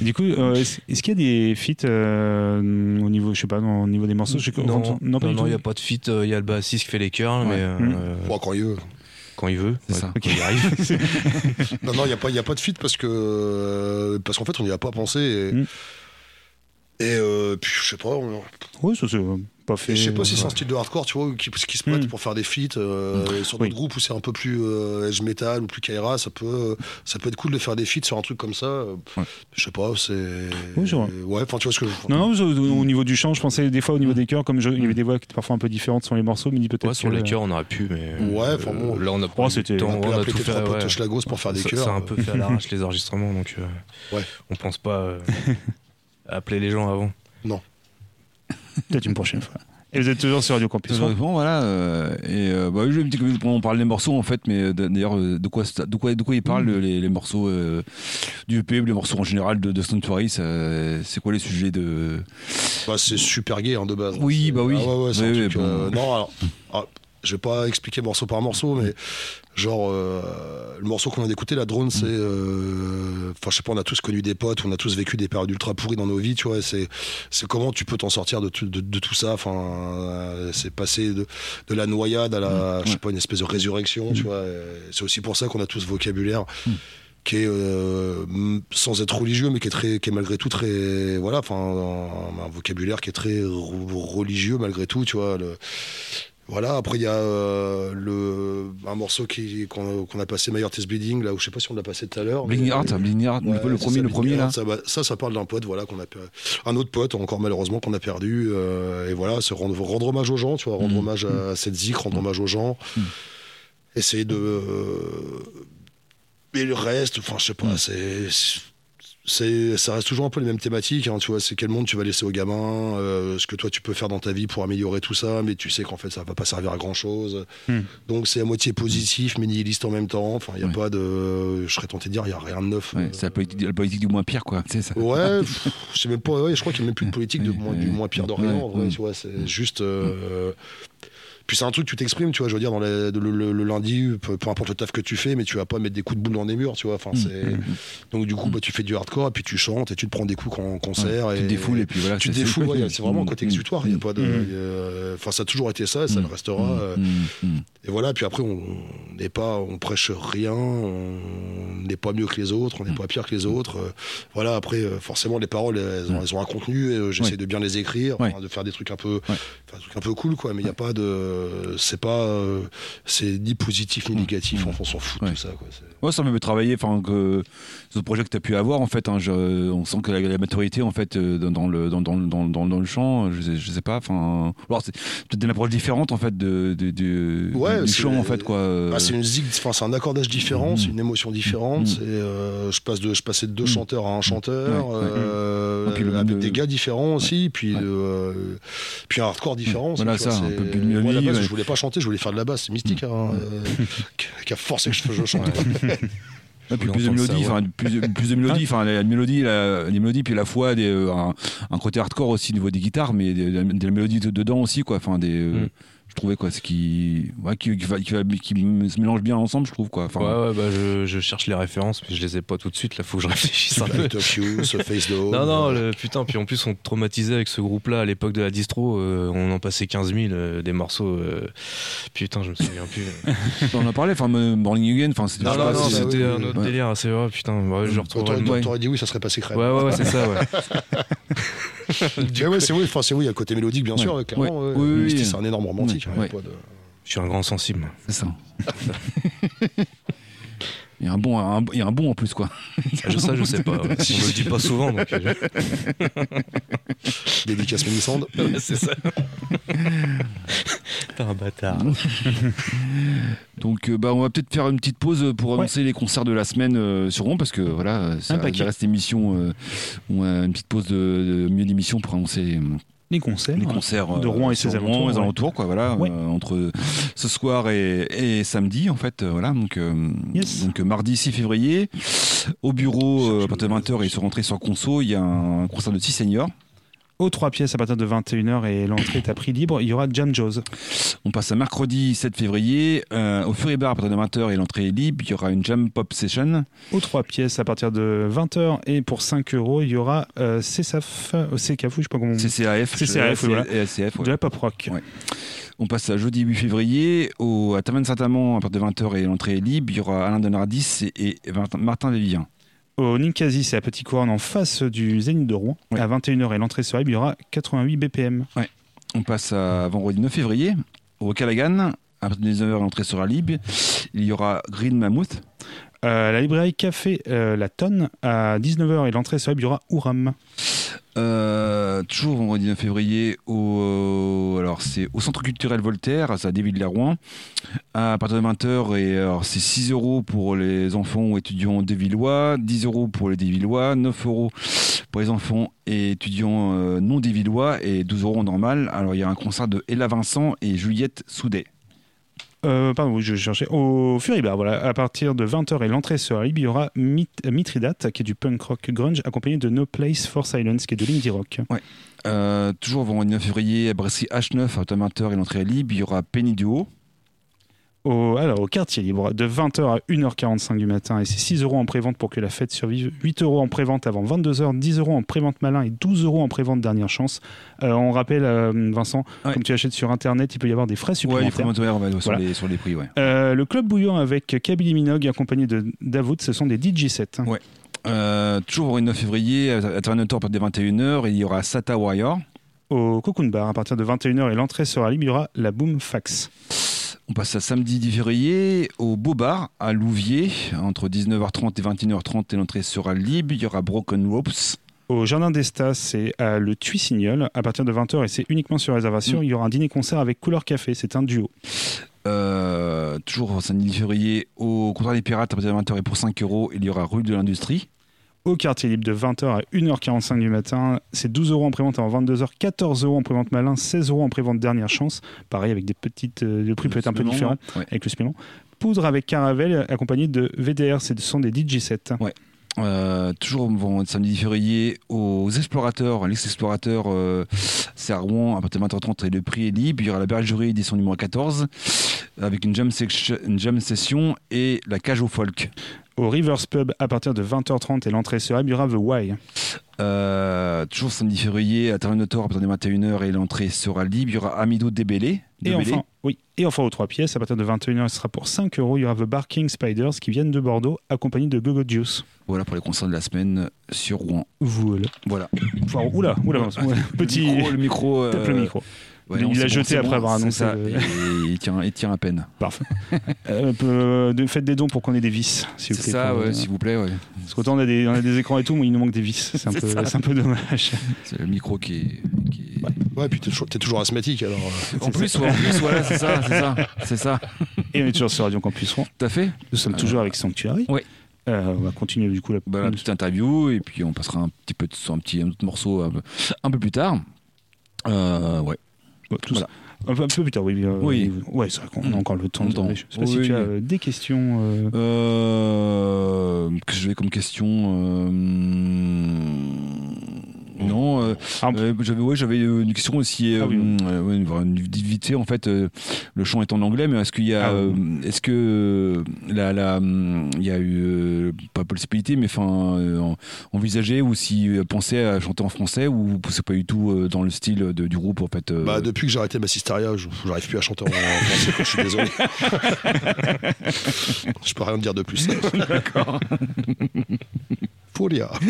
Du coup, euh, est-ce qu'il y a des feats euh, au niveau, je sais pas, non, au niveau des morceaux je non, non, non, il n'y a pas de feat. Il y a le bassiste qui fait les chœurs, mais euh, Mm. euh, Bon, quand il veut. quand il veut. C'est ouais, ça. quand il arrive. [laughs] Non, non, il n'y a, pas- y a pas de feat parce que euh, parce qu'en fait, on n'y a pas pensé. Et, Mm. et, euh, puis, je sais pas, on- Oui, ça c'est pas fait. je sais pas si c'est un style de hardcore, tu vois, qui, qui se prête Mm. pour faire des feats euh, sur Oui. d'autres groupes où c'est un peu plus euh, edge metal ou plus Kaira, ça peut, ça peut être cool de faire des feats sur un truc comme ça. euh, Ouais. Je sais pas, c'est. Oui, je vois. Ouais, enfin, tu vois ce que je Non, non, au, au niveau du chant, je pensais des fois au niveau des chœurs, comme je- il y avait Mm. des voix qui étaient parfois un peu différentes sur les morceaux, mais il dit peut-être Ouais, sur les chœurs on aurait pu, mais Ouais, enfin bon. là on a pris Oh, du c'était- temps, On a on a appelé tout fait. ouais. Schlagos pour faire des Ça- chœurs. C'est un peu fait à [laughs] l'arrache les enregistrements, donc Ouais. on pense pas [laughs] appeler les gens avant. Peut-être une prochaine fois. Et vous êtes toujours sur Radio Campus. Bon, voilà. euh, et euh, bah, je un petit peu on parle des morceaux en fait, mais euh, d'ailleurs euh, de quoi de quoi de quoi ils parlent les, les morceaux euh, du EP, les morceaux en général de, de Sanctuary, c'est quoi les sujets de Bah, c'est super gay hein, de base. Oui, bah oui. Ah ouais, ouais, truc, bon. euh, non, alors, ah, je vais pas expliquer morceau par morceau, mais genre, euh, le morceau qu'on vient d'écouter, la drone, c'est. euh, Enfin, je sais pas, on a tous connu des potes, on a tous vécu des périodes ultra pourries dans nos vies, tu vois. C'est c'est comment tu peux t'en sortir de, tout- de, de tout ça. Enfin, euh, c'est passer de, de la noyade à la, je sais pas, une espèce de résurrection, tu vois. C'est aussi pour ça qu'on a tous ce vocabulaire qui est euh, sans être religieux mais qui est très qui est malgré tout très voilà enfin un, un vocabulaire qui est très re- religieux malgré tout tu vois le, voilà après il y a euh, le un morceau qui qu'on a, passé My Heart is Bleeding là où je sais pas si on l'a passé tout à l'heure mais- Heart, Bling Heart, Ouais, le premier, ça, le premier là. Ça, bah, ça, ça parle d'un pote, voilà, qu'on a un autre pote, encore malheureusement, qu'on a perdu. euh, et voilà, c'est rendre, rendre hommage aux gens, tu vois, rendre Mhm. hommage à cette zik, rendre hommage aux gens. Essayer de. euh, et le reste, enfin, je sais pas, c'est. C'est, ça reste toujours un peu les mêmes thématiques, hein, tu vois. C'est quel monde tu vas laisser aux gamins, euh, ce que toi tu peux faire dans ta vie pour améliorer tout ça, mais tu sais qu'en fait ça va pas servir à grand chose. Hmm. Donc c'est à moitié positif, mais nihiliste en même temps. Enfin, il y a Ouais. pas de. Je serais tenté de dire, il y a rien de neuf. Ouais, euh, c'est la politique, la politique du moins pire quoi. C'est ça. Ouais, [laughs] je sais même pas. Ouais, je crois qu'il n'y a même plus de politique de du moins pire. Ouais, en vrai, tu vois, c'est juste. euh, Puis c'est un truc, tu t'exprimes, tu vois. Je veux dire, dans le, le- le lundi, peu, peu importe le taf que tu fais, mais tu vas pas mettre des coups de boule dans des murs, tu vois. Enfin, c'est. Donc du coup, bah, tu fais du hardcore, et puis tu chantes, et tu te prends des coups en concert. Ouais, et tu te défoules et puis voilà. Tu te défoules, c'est- ouais, c'est vraiment un côté Mm, exutoire. Il y a pas de. Mm. y a- Enfin, ça a toujours été ça, et ça Mm. le restera. mm, euh, mm, mm. et voilà, puis après, on n'est pas, on prêche rien, on n'est pas mieux que les autres, on n'est pas pire que les autres. Euh, voilà, après, euh, forcément, les paroles, elles ont, elles ont un contenu, et j'essaie Ouais. de bien les écrire, de faire des trucs un peu, des trucs un peu cool, quoi. Mais il n'y a pas de, c'est pas, euh, c'est ni positif ni négatif, on, on s'en fout de Ouais. tout ça, quoi. Ouais, ça m'a fait travailler, enfin, que ce projet que tu as pu avoir, en fait, hein, je- on sent que la, la maturité, en fait, euh, dans, le, dans, dans, dans, dans, le chant, je sais, je sais pas, enfin, alors c'est peut-être une approche différente, en fait, de, de, de- Ouais, du chant, en fait, quoi. Ah, c'est une zig, enfin c'est un accordage différent, Mhm. c'est une émotion différente. C'est, euh, je passe de, je passais de deux Mhm. chanteurs à un chanteur. Euh, Et puis le- avec le- des gars différents aussi, puis Ouais. euh, puis un hardcore différent. Voilà vois, ça, un peu plus de Moi, à la base, ouais. je voulais pas chanter, je voulais faire de la basse. C'est mystique, hein, euh, [laughs] qui- a forcé que je, je chante. Ouais, puis plus de entendre mélodie, ça, enfin plus, de- plus de mélodie, enfin la, la mélodie, la, les mélodies, puis à la fois des, euh, un, un côté hardcore aussi au niveau des guitares, mais des, des- mélodies de- dedans aussi, quoi. Enfin des, euh, Mm. Je trouvais quoi, ce qui, ouais, qui, qui, va- qui, va- qui se mélange bien ensemble, je trouve quoi. Enfin, Ouais, ouais, bah je, je cherche les références, mais je les ai pas tout de suite. Là, faut que je réfléchisse un peu. You, ce Face. Non, non, le, putain, puis en plus, on traumatisait avec ce groupe-là à l'époque de la distro. euh, on en passait 15 000 euh, des morceaux. euh, putain, je me souviens plus. [laughs] on en a parlé, enfin Morning Again, enfin c'était non, c'était oui, un autre ouais. délire. C'est vrai, putain, ouais, je retrouverai le T'aurais dit oui, ça serait passé crème. Ouais, ouais, ouais, c'est ça, ouais. [laughs] C'est oui, enfin, c'est oui, il y a le côté mélodique, bien Ouais. sûr, clairement. Ouais. ouais. Oui, oui, Misty, oui. c'est un énorme romantique. Ouais. pas de- Je suis un grand sensible. c'est ça. [laughs] Il y a un bon, un- il y a un bon en plus quoi. Je, ça, je sais pas. ouais. On me le dit pas souvent, donc. euh, [laughs] Dédicace Mélissande. ouais, c'est ça. [laughs] T'es un bâtard. Donc, euh, bah, on va peut-être faire une petite pause pour annoncer les concerts de la semaine euh, sur parce que voilà, ça Un paquet. reste émission. euh, on a une petite pause de, de milieu d'émission pour annoncer euh, Les concerts. les concerts De euh, Rouen et sur ses Rouen alentours, et ouais. quoi, voilà, Ouais. euh, entre ce soir et, et samedi, en fait, euh, voilà. Donc, euh, Yes. donc euh, mardi 6 février, au bureau, euh, à partir de 20h, ils sont rentrés sur Conso. Il y a un concert de 6 seniors. Aux trois pièces à partir de 21h et l'entrée est à prix libre. Il y aura Jam Joe's. On passe à mercredi 7 février, euh, au Fury Bar à partir de 20h et l'entrée est libre. Il y aura une jam pop session. Aux trois pièces à partir de 20h et pour 5 euros, il y aura euh, CSAF, euh, CKF, je sais pas comment on dit. CCAF, CCAF, et voilà. LCF, ouais. De la pop rock. Ouais. On passe à jeudi 8 février, au, à Taverne Saint-Amand à partir de 20h et l'entrée est libre. Il y aura Alain Donardis et, et Martin- Martin Vévien. Au Ninkasi, c'est à Petit Couronne en face du Zénith de Rouen. Ouais. À 21h et l'entrée sera libre, il y aura 88 BPM. On passe à vendredi 9 février, au Calagan. À partir de 19h, l'entrée sera libre. Il y aura Green Mammoth. Euh, la librairie Café euh, La Tonne, à 19h et l'entrée sera il y. Euh, toujours vendredi 9 février au, alors c'est au Centre culturel Voltaire, à Desvilles-la-Rouen. À partir de 20h, et c'est 6 euros pour les enfants ou étudiants dévillois, 10 euros pour les dévillois, 9 euros pour les enfants et étudiants non dévillois et 12 euros normal. Alors il y a un concert de Ella Vincent et Juliette Soudet. Euh, pardon, je cherchais. Au Furibar, voilà. À partir de 20h et l'entrée sera libre, il y aura Mit- Mithridate, qui est du punk rock grunge, accompagné de No Place for Silence, qui est de l'indie rock. Euh, toujours vendredi 9 février à Bressy H9 à partir de 20h et l'entrée est libre. Il y aura Penny Duo. Au, alors, au quartier libre, de 20h à 1h45 du matin, et c'est 6 euros en prévente pour que la fête survive, 8 euros en prévente avant 22h, 10 euros en prévente malin et 12 euros en prévente dernière chance. Euh, on rappelle, euh, Vincent, Ouais. comme tu achètes sur internet, il peut y avoir des frais Ouais, supplémentaires. les promotoires ouais, sur, Voilà. les, sur les prix, ouais. Euh, le club bouillon avec Kabylie Minogue accompagné de Davout, ce sont des DJ sets. Ouais. Euh, toujours le 9 février, à Terminator de 21h, il y aura Sata Warrior. Au Cocoon Bar, à partir de 21h et l'entrée sera libre, il y aura la Boom Fax. On passe à samedi 10 février au Beau Bar à Louviers, entre 19h30 et 21h30 et l'entrée sera libre. Il y aura Broken Ropes. Au Jardin d'Estas, c'est à le Tuissignol, à partir de 20h et c'est uniquement sur réservation. Mm. Il y aura un dîner-concert avec Couleur Café, c'est un duo. Euh, toujours samedi 10 février au Comptoir des Pirates à partir de 20h et pour 5 euros, il y aura Rue de l'Industrie. Au quartier libre de 20h à 1h45 du matin, c'est 12 euros en prévente avant 22h, 14 euros en prévente malin, 16 euros en prévente dernière chance. Pareil, avec des petites. euh, le prix peut être un peu différent ouais. avec le spément. Poudre avec Caravelle, accompagné de VDR, ce sont des DJ sets. Euh, toujours bon, samedi 10 février aux explorateurs, l'ex-explorateur euh, c'est à Rouen à partir de 20h30 et le prix est libre. Il y aura la bergerie édition numéro 14 avec une jam, section- une jam session et la cage au folk. Au Rivers Pub, à partir de 20h30 et l'entrée sera il y aura The Why. Euh, toujours samedi février à Terminator à partir de 21h et l'entrée sera libre. Il y aura Amido Débélé. Et enfin, oui, et enfin aux trois pièces, à partir de 21h, ce sera pour 5 euros. Il y aura The Barking Spiders qui viennent de Bordeaux, accompagnés de Gogo Juice. Voilà pour les concerts de la semaine sur Rouen. Voilà. Voilà. Enfin, oula, oula, ouais, petit. Le micro. Le micro, euh, Tape le micro. Ouais, Il l'a c'est bon, jeté c'est après bon, avoir c'est annoncé ça. le- Et il tient, il tient à peine. Parfait. [laughs] Euh, de- faites des dons pour qu'on ait des vis, s'il vous C'est plaît. ça, ouais, euh, s'il vous plaît. Ouais. Parce qu'autant on a, des, on a des écrans et tout, mais il nous manque des vis. C'est un, [laughs] C'est peu- ça. c'est un peu dommage. C'est le micro qui est. qui est- Ouais, puis t'es toujours, t'es toujours asthmatique alors. euh, En plus, ouais, en plus, voilà, c'est ça, c'est ça, c'est ça. [laughs] Et on est toujours sur Radio Campus Rouen. Tout à fait. Nous sommes toujours avec Sanctuary. oui. Euh, on va continuer du coup la, Bah, petite interview et puis on passera un petit peu de, sur un petit un autre morceau un peu, un peu plus tard. Euh, ouais. Tout Voilà. ça. Un peu, un peu plus tard, oui. euh, Oui. Ouais, c'est vrai qu'on a encore le temps. de-. Je sais pas si tu as euh, des questions. euh, Euh, que je vais comme question. Non, euh, Ah, euh, j'avais ouais, j'avais euh, une question aussi. Ah oui, euh, ouais, une- une- vite fait, en fait, euh, le chant est en anglais, mais est-ce qu'il y a, Ah oui. est-ce que la, la, il y a eu pas possibilité, mais enfin euh, en- envisagé ou si pensé à chanter en français ou c'est pas du tout euh, dans le style de- du groupe en fait. euh, Bah, depuis que j'ai arrêté je- j'arrive plus à chanter en en français, je suis désolé. [laughs] je peux rien dire de plus. D'accord. Folia. [laughs]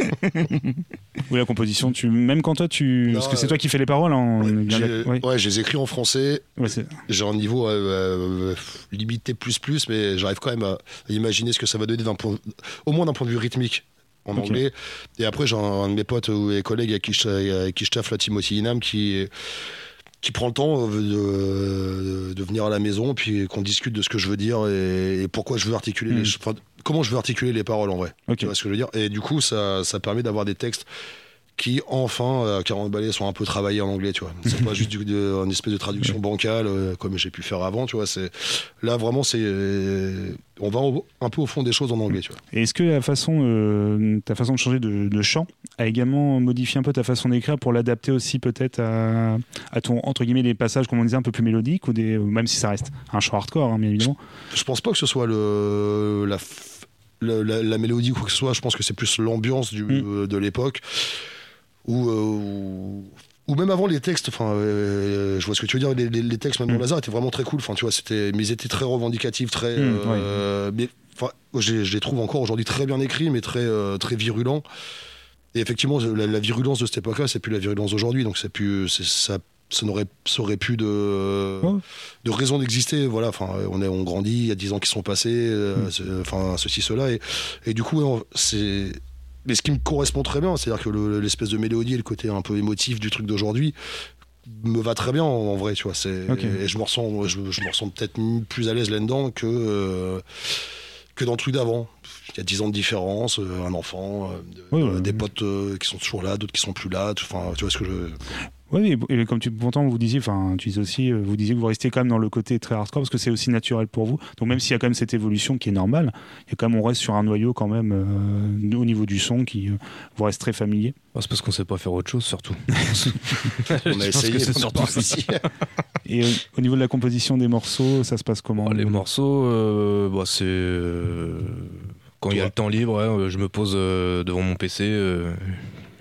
Oui, la composition, tu... même quand toi, tu. Non, Parce que c'est euh, toi qui fais les paroles. Hein, J'ai- d'accord. Ouais. Ouais, je les écris en français. Ouais, J'ai un niveau euh, euh, limité plus plus, mais j'arrive quand même à, imaginer ce que ça va donner point, au moins d'un point de vue rythmique en anglais. Et après, j'ai un, un de mes potes ou des collègues avec qui je, avec qui je taffe, là, Timothy Inam, qui, qui prend le temps de, de venir à la maison, puis qu'on discute de ce que je veux dire et, et pourquoi je veux articuler les Mm. ch- enfin, comment je veux articuler les paroles en vrai. Tu vois ce que je veux dire? Et du coup, ça, ça permet d'avoir des textes qui, enfin, à 40 balais, sont un peu travaillés en anglais, tu vois. C'est pas [laughs] juste du, de, une espèce de traduction bancale, euh, comme j'ai pu faire avant, tu vois. C'est, là, vraiment, c'est, euh, on va au- un peu au fond des choses en anglais, tu vois. Et est-ce que la façon, euh, ta façon de changer de, de chant a également modifié un peu ta façon d'écrire pour l'adapter aussi peut-être à, à ton entre guillemets les passages comme on disait un peu plus mélodiques ou des même si ça reste un chant hardcore hein, bien évidemment. Je pense pas que ce soit le, la, mélodie ou quoi que ce soit. Je pense que c'est plus l'ambiance du, Mm. euh, de l'époque. Ou, euh, ou, ou même avant les textes. Enfin, euh, je vois ce que tu veux dire. Les, les- les textes, même Mm. dans Lazare, étaient vraiment très cool. Enfin, tu vois, c'était, mais ils étaient très revendicatifs, très. Mm, euh, mais, enfin, je, je les trouve encore aujourd'hui très bien écrits, mais très, euh, très virulents. Et effectivement, la, la virulence de cette époque-là, c'est plus la virulence d'aujourd'hui. Donc, c'est plus, c'est- ça, ça n'aurait, ça aurait plus de, Ouais. de raison d'exister. Voilà. Enfin, on est, on grandit. Il y a 10 ans qui sont passés. euh, Mm. ceci, cela. Et, et du coup, c'est. Mais ce qui me correspond très bien, c'est-à-dire que le- l'espèce de mélodie et le côté un peu émotif du truc d'aujourd'hui me va très bien en, en vrai, tu vois. C'est. Et je me ressens, je, je me ressens peut-être plus à l'aise là-dedans que, euh, que dans le truc d'avant. Il y a 10 ans de différence, euh, un enfant, euh, de- Ouais, ouais, des ouais. potes qui sont toujours là, d'autres qui sont plus là. Enfin, tu vois ce que je. Oui, et, comme tu pourtant vous disiez, enfin tu disais aussi, euh, vous disiez que vous restez quand même dans le côté très hardcore parce que c'est aussi naturel pour vous. Donc même s'il y a quand même cette évolution qui est normale, il y a quand même on reste sur un noyau quand même euh, au niveau du son qui euh, vous reste très familier. Ah, c'est parce qu'on sait pas faire autre chose, surtout. [laughs] On a essayé, a surtout réussi. Et euh, au niveau de la composition des morceaux, ça se passe comment? Oh, les morceaux, euh, bah, c'est. euh, quand il y a le temps libre, ouais, euh, je me pose devant mon PC, euh,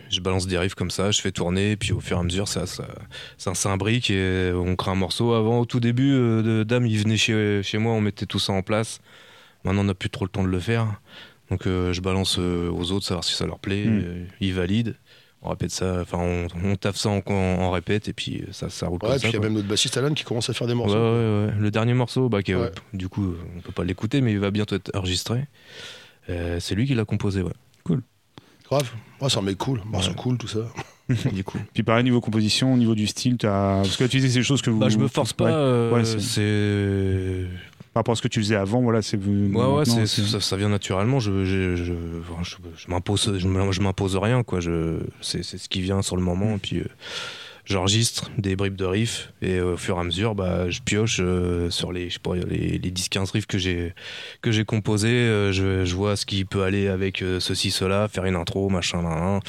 je balance des riffs comme ça, je fais tourner, puis au fur et à mesure, ça, ça, ça s'imbrique et on crée un morceau. Avant, au tout début, euh, de Dame, il venait chez, chez moi, on mettait tout ça en place. Maintenant, on n'a plus trop le temps de le faire. Donc, euh, je balance euh, aux autres, savoir si ça leur plaît. Mm. euh, ils valident. On répète ça, enfin, on, on taffe ça en, en, en répète et puis ça, ça roule Ouais, puis ça. il y a même notre bassiste Alan qui commence à faire des morceaux. ouais, ouais. Le dernier morceau, bah, qui du coup, on peut pas l'écouter, mais il va bientôt être enregistré. C'est lui qui l'a composé, ouais. Grave. Ouais, c'est un mec cool, morceau Ouais. cool, tout ça. [laughs] du coup. Puis pareil niveau composition, au niveau du style, t'as- parce que tu disais que c'est des choses que vous. Bah, je me force pas. Ouais. euh, Ouais, c'est-. Par rapport à ce que tu faisais avant, voilà, c'est. Ouais, ouais, maintenant, c'est- c'est- ça, ça vient naturellement. Je, je, je, je, je m'impose, je, me- je m'impose rien, quoi. Je, c'est, c'est ce qui vient sur le moment. Et puis, euh, j'enregistre des bribes de riffs et euh, au fur et à mesure, bah, je pioche euh, sur les, je sais pas, les, les 10-15 riffs que j'ai, que j'ai composés. euh, je, je vois ce qui peut aller avec euh, ceci, cela, faire une intro, machin, nan.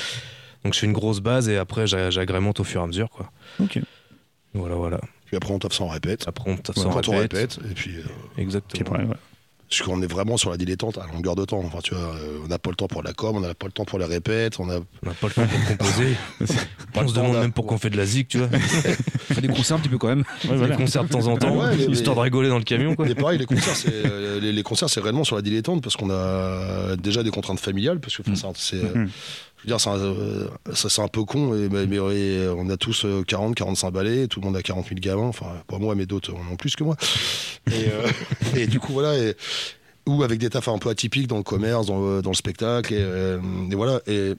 Donc, je fais une grosse base et après, j'a- j'agrémente au fur et à mesure, quoi. Ok. Voilà, voilà. Puis après, on ça en répète. Après, on Ouais, ça en quand on répète. répète, et puis. euh, Exactement. Ouais. Parce qu'on est vraiment sur la dilettante à longueur de temps. Enfin, tu vois, euh, on n'a pas le temps pour la com, on n'a pas le temps pour la répète, on n'a pas le temps pour composer. [laughs] Pas on le se temps demande même pourquoi on fait de la zik, tu vois. [laughs] On fait des concerts un petit peu quand même. Ouais, voilà. Des concerts de temps en temps, Ouais, mais- histoire de rigoler dans le camion, quoi. Mais pareil, les concerts, c'est euh, les, les concerts, c'est réellement sur la dilettante parce qu'on a déjà des contraintes familiales parce que enfin, c'est, euh, Mhm. Je veux dire, euh, ça c'est un peu con, mais, on a tous euh, 40, 45 balais, tout le monde a 40 000 gamins, enfin pas moi, mais d'autres en ont plus que moi. Et, euh, du coup voilà, ou avec des tafs un peu atypiques dans le commerce, dans le, spectacle, et, euh, voilà. Et,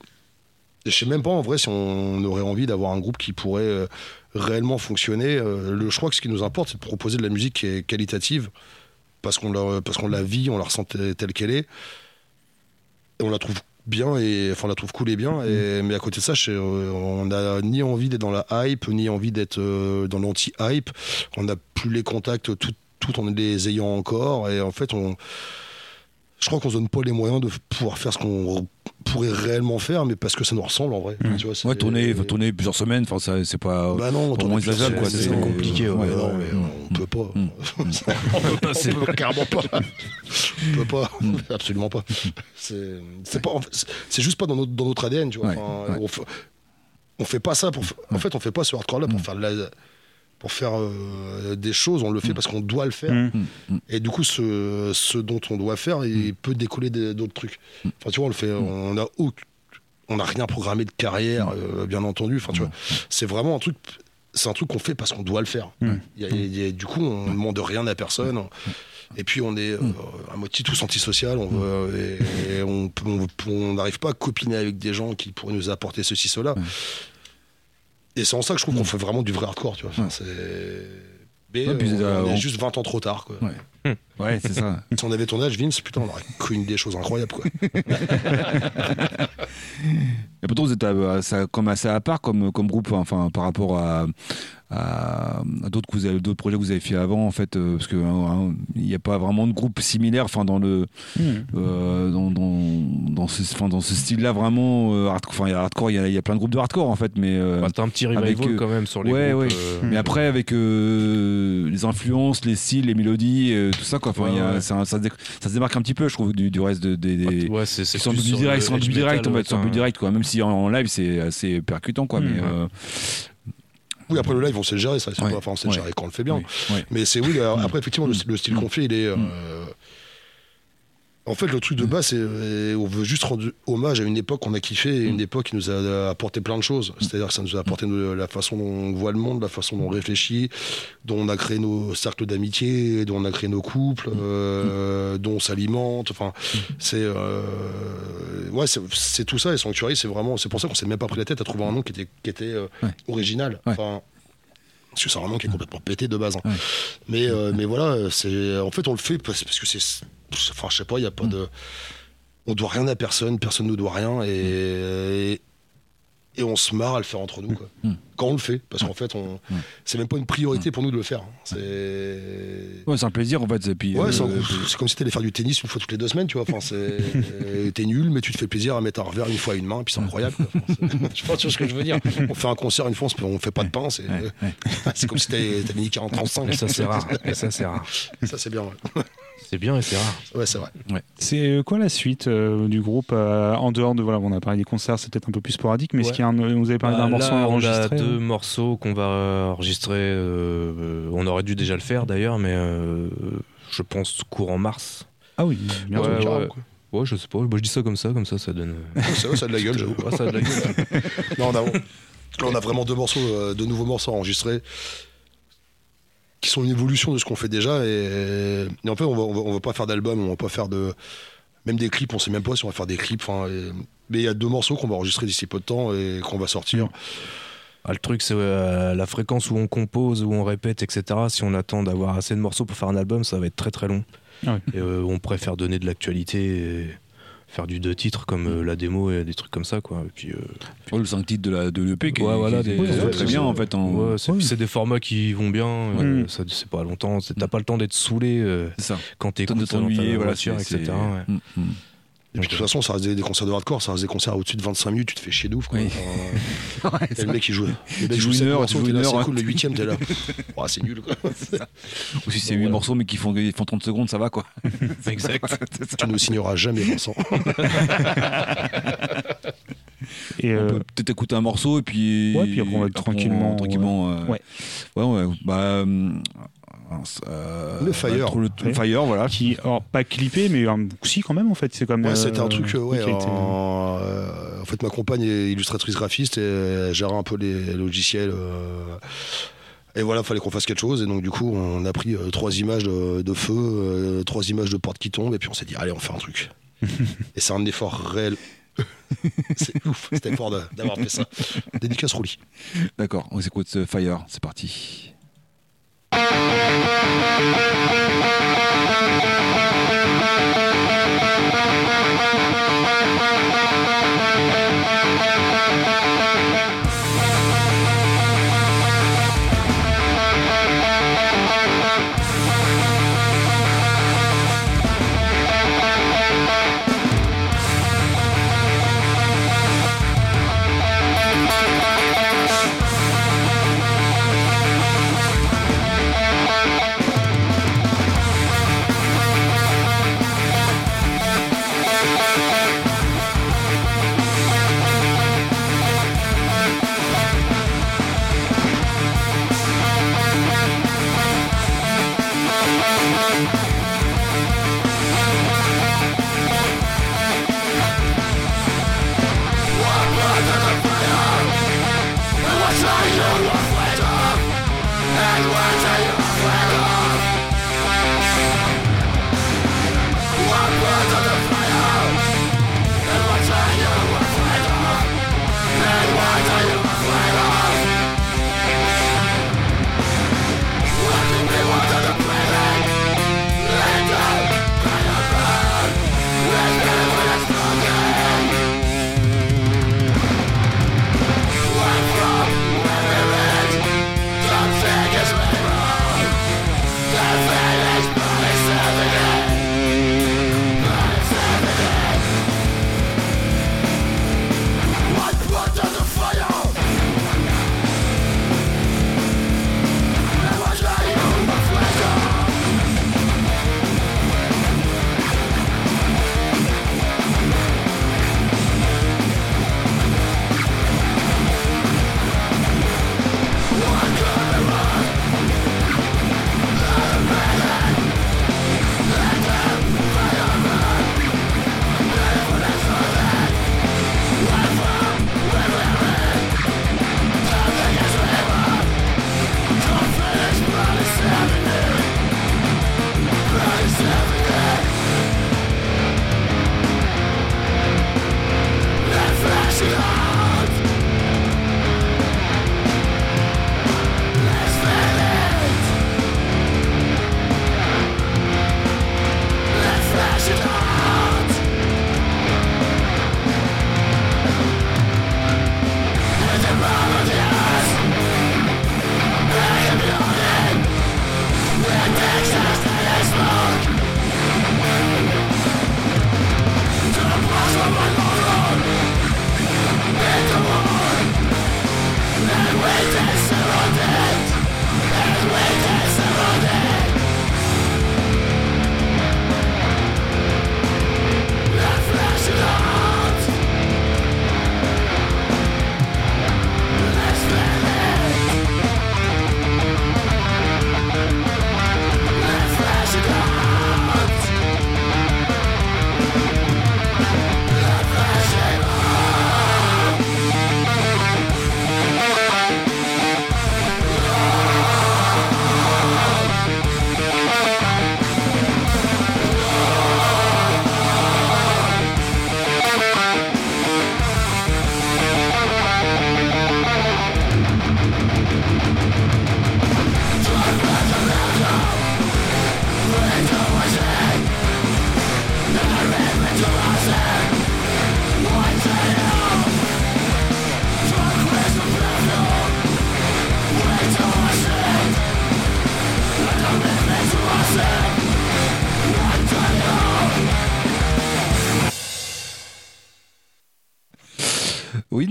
je sais même pas en vrai si on aurait envie d'avoir un groupe qui pourrait euh, réellement fonctionner. Euh, le, je crois que ce qui nous importe, c'est de proposer de la musique qui est qualitative parce qu'on la, parce qu'on la vit, on la ressent telle qu'elle est. Et on la trouve bien, et, enfin on la trouve cool et bien. Et, mais à côté de ça, je euh, on n'a ni envie d'être dans la hype, ni envie d'être euh, dans l'anti-hype. On n'a plus les contacts tout, tout en les ayant encore. Et en fait, on, je crois qu'on se donne pas les moyens de pouvoir faire ce qu'on pourrait réellement faire, mais parce que ça nous ressemble en vrai. Mmh. Tu vois, c'est- Ouais, tourner, faut tourner plusieurs semaines, enfin, ça, c'est pas. Bah non, Pour tourner moi, plusieurs exagérable, quoi, semaines, c'est c'est compliqué, ouais. Non, mais on peut pas. [laughs] Mm. [laughs] on peut pas, c'est carrément pas. On peut pas, absolument pas. C'est c'est pas, en fait, c'est- juste pas dans notre, dans notre ADN, tu vois. Ouais, Enfin, ouais. On, fait, on fait pas ça pour. En fait, on fait pas ce hardcore-là pour Mm. faire de la- pour faire euh, des choses. On le fait parce qu'on doit le faire. Mm, mm. Et du coup, ce, ce dont on doit faire, il peut décoller d'autres trucs. Enfin, tu vois, on le fait. On a aucun- on n'a rien programmé de carrière, euh, bien entendu. Enfin, tu vois, c'est vraiment un truc. C'est un truc qu'on fait parce qu'on doit le faire. Mm. Il y a- il y a- du coup, on ne demande rien à personne. Et puis, on est euh, à moitié tous antisocial. On veut- et, et on peut- on on n'arrive pas à copiner avec des gens qui pourraient nous apporter ceci, cela. Ouais. Et c'est en ça que je trouve qu'on fait vraiment du vrai hardcore, tu vois. Enfin, c'est. Mais Ouais, puis, euh, on est juste 20 ans trop tard, quoi. Ouais. Ouais, c'est ça. [laughs] Si on avait ton âge, Vince, putain, on aurait connu des choses incroyables, quoi. [laughs] Et pourtant, vous êtes euh, ça, comme assez à part comme, comme groupe, enfin, par rapport à, à, à d'autres que vous avez- d'autres projets que vous avez fait avant, en fait, euh, parce que hein, il n'y a pas vraiment de groupe similaire, enfin, dans le Hmm. euh, dans, dans, dans ce, enfin, dans ce style-là, vraiment euh, hardcore. Enfin, il y a hardcore, il y a, il y a plein de groupes de hardcore, en fait, mais euh, Bah, T'as un petit avec, revival euh, quand même sur les ouais, groupes. ouais. euh, mais après avec euh, les influences, les styles, les mélodies, euh, tout ça, quoi. Enfin, Ouais, y a- ouais. ça, se ça se démarque un petit peu, je trouve, du, du reste de- des. des- Ouais, c'est peu sur direct, peu edge direct, un t'as peu un- direct, quoi. Même si en, en live c'est assez percutant, quoi. Mm, mais euh, Oui, après le live, on sait le gérer, ça. c'est Ouais. pas- Enfin, on sait le gérer quand on le fait bien. Mais c'est oui, alors, après, effectivement, le, le style qu'on fait, il est. En fait, le truc de base, c'est euh, on veut juste rendre hommage à une époque qu'on a kiffé, une époque qui nous a apporté plein de choses. C'est-à-dire que ça nous a apporté la façon dont on voit le monde, la façon dont on réfléchit, dont on a créé nos cercles d'amitié, dont on a créé nos couples, euh, dont on s'alimente. Enfin, c'est euh, ouais, c'est- tout ça. Et Sanctuary, c'est vraiment, c'est pour ça qu'on s'est même pas pris la tête à trouver un nom qui était qui était euh, Ouais. original. Enfin. Parce que c'est un qui est complètement pété de base. hein. Ouais. Mais, euh, mais voilà, c'est en fait on le fait parce, parce que c'est, enfin je sais pas, il y a pas de, on doit rien à personne, personne nous doit rien et et on se marre à le faire entre nous quoi. Mm. Quand on le fait, parce qu'en fait on, Mm. c'est même pas une priorité pour nous de le faire. hein. C'est Ouais, c'est un plaisir en fait. Et puis, Ouais, euh, c'est, comme si t'allais faire du tennis une fois toutes les deux semaines, tu vois. Enfin, [laughs] t'es nul, mais tu te fais plaisir à mettre un revers une fois à une main, et puis c'est incroyable. quoi. Enfin, [laughs] je sûr ce que je veux dire. On fait un concert une fois, on fait pas de pain, c'est, ouais, [laughs] comme si t'avais, t'avais mis 40 35. Et ça, c'est rare. Et ça, c'est rare. Ça, c'est bien. C'est bien et c'est rare. Ouais, c'est vrai. C'est euh, quoi la suite euh, du groupe euh, en dehors de voilà, on a parlé des concerts, c'est peut-être un peu plus sporadique, mais est-ce Ouais. qu'il y a un, vous avez parlé Bah, d'un morceau là, enregistré On a deux hein morceaux qu'on va enregistrer. euh, on aurait dû déjà le faire d'ailleurs, mais euh, je pense courant mars. Ah oui, bien Ouais, sûr. ouais. Ouais, je sais pas. Bah, je dis ça comme ça, comme ça, ça donne. Vrai, ça a de la gueule, j'avoue. [laughs] Ouais, ça a de la gueule. Non, on a, là, on a vraiment deux morceaux, euh, deux nouveaux morceaux enregistrés qui sont une évolution de ce qu'on fait déjà. Et, et en fait, on va, on va, on va pas faire d'album, on va pas faire de. Même des clips, on sait même pas si on va faire des clips. enfin, et- mais il y a deux morceaux qu'on va enregistrer d'ici peu de temps et qu'on va sortir. Ah, le truc, c'est euh, la fréquence où on compose, où on répète, etc. Si on attend d'avoir assez de morceaux pour faire un album, ça va être très très long. Ah. Et euh, on préfère donner de l'actualité et faire du deux titres comme euh, la démo et des trucs comme ça, quoi. Et puis, euh, Ouais, le 5 titres de la de l'EP qui, Ouais, voilà, qui des- était ouais, très bien en fait. En... ouais, c'est des formats qui vont bien. euh, ça, c'est pas longtemps. T'as pas le temps d'être saoulé euh, ça. quand ça dans ta voiture, etc. Et puis de toute façon, ça reste des, des concerts de hardcore, ça reste des concerts au-dessus de 25 minutes, tu te fais chier d'ouf. Quoi. Oui. Enfin, [laughs] Ouais, et c'est le mec il joue. Le Tu mec joue une sept heure, morceaux, t'es là, c'est cool, le huitième, t'es là. [laughs] Oh, c'est nul quoi. [laughs] Ou si c'est Bon, 8 voilà. morceaux mais qui font, ils font 30 secondes, ça va quoi. Exact. tu ne signeras jamais Vincent. Et On euh, peut peut-être écouter un morceau et puis. Ouais, puis après, on va tranquillement, tranquillement. euh, ouais. Ouais, ouais. Bah. euh, euh, Le Fire. bah, le, le Ouais. Fire, voilà. qui, alors pas clippé, mais euh, si quand même en fait, c'est comme. Ouais, c'était un truc, euh, ouais. été- en, euh, en fait, ma compagne est illustratrice graphiste et elle gère un peu les logiciels. euh, et voilà, fallait qu'on fasse quelque chose. Et donc, du coup, on a pris euh, trois images de, de feu, euh, trois images de portes qui tombent, et puis on s'est dit, allez, on fait un truc. [laughs] et c'est un effort réel. c'est ouf, cet effort de- d'avoir fait ça. Dédicace Rouli. D'accord, on s'écoute euh, Fire, c'est parti. Fire!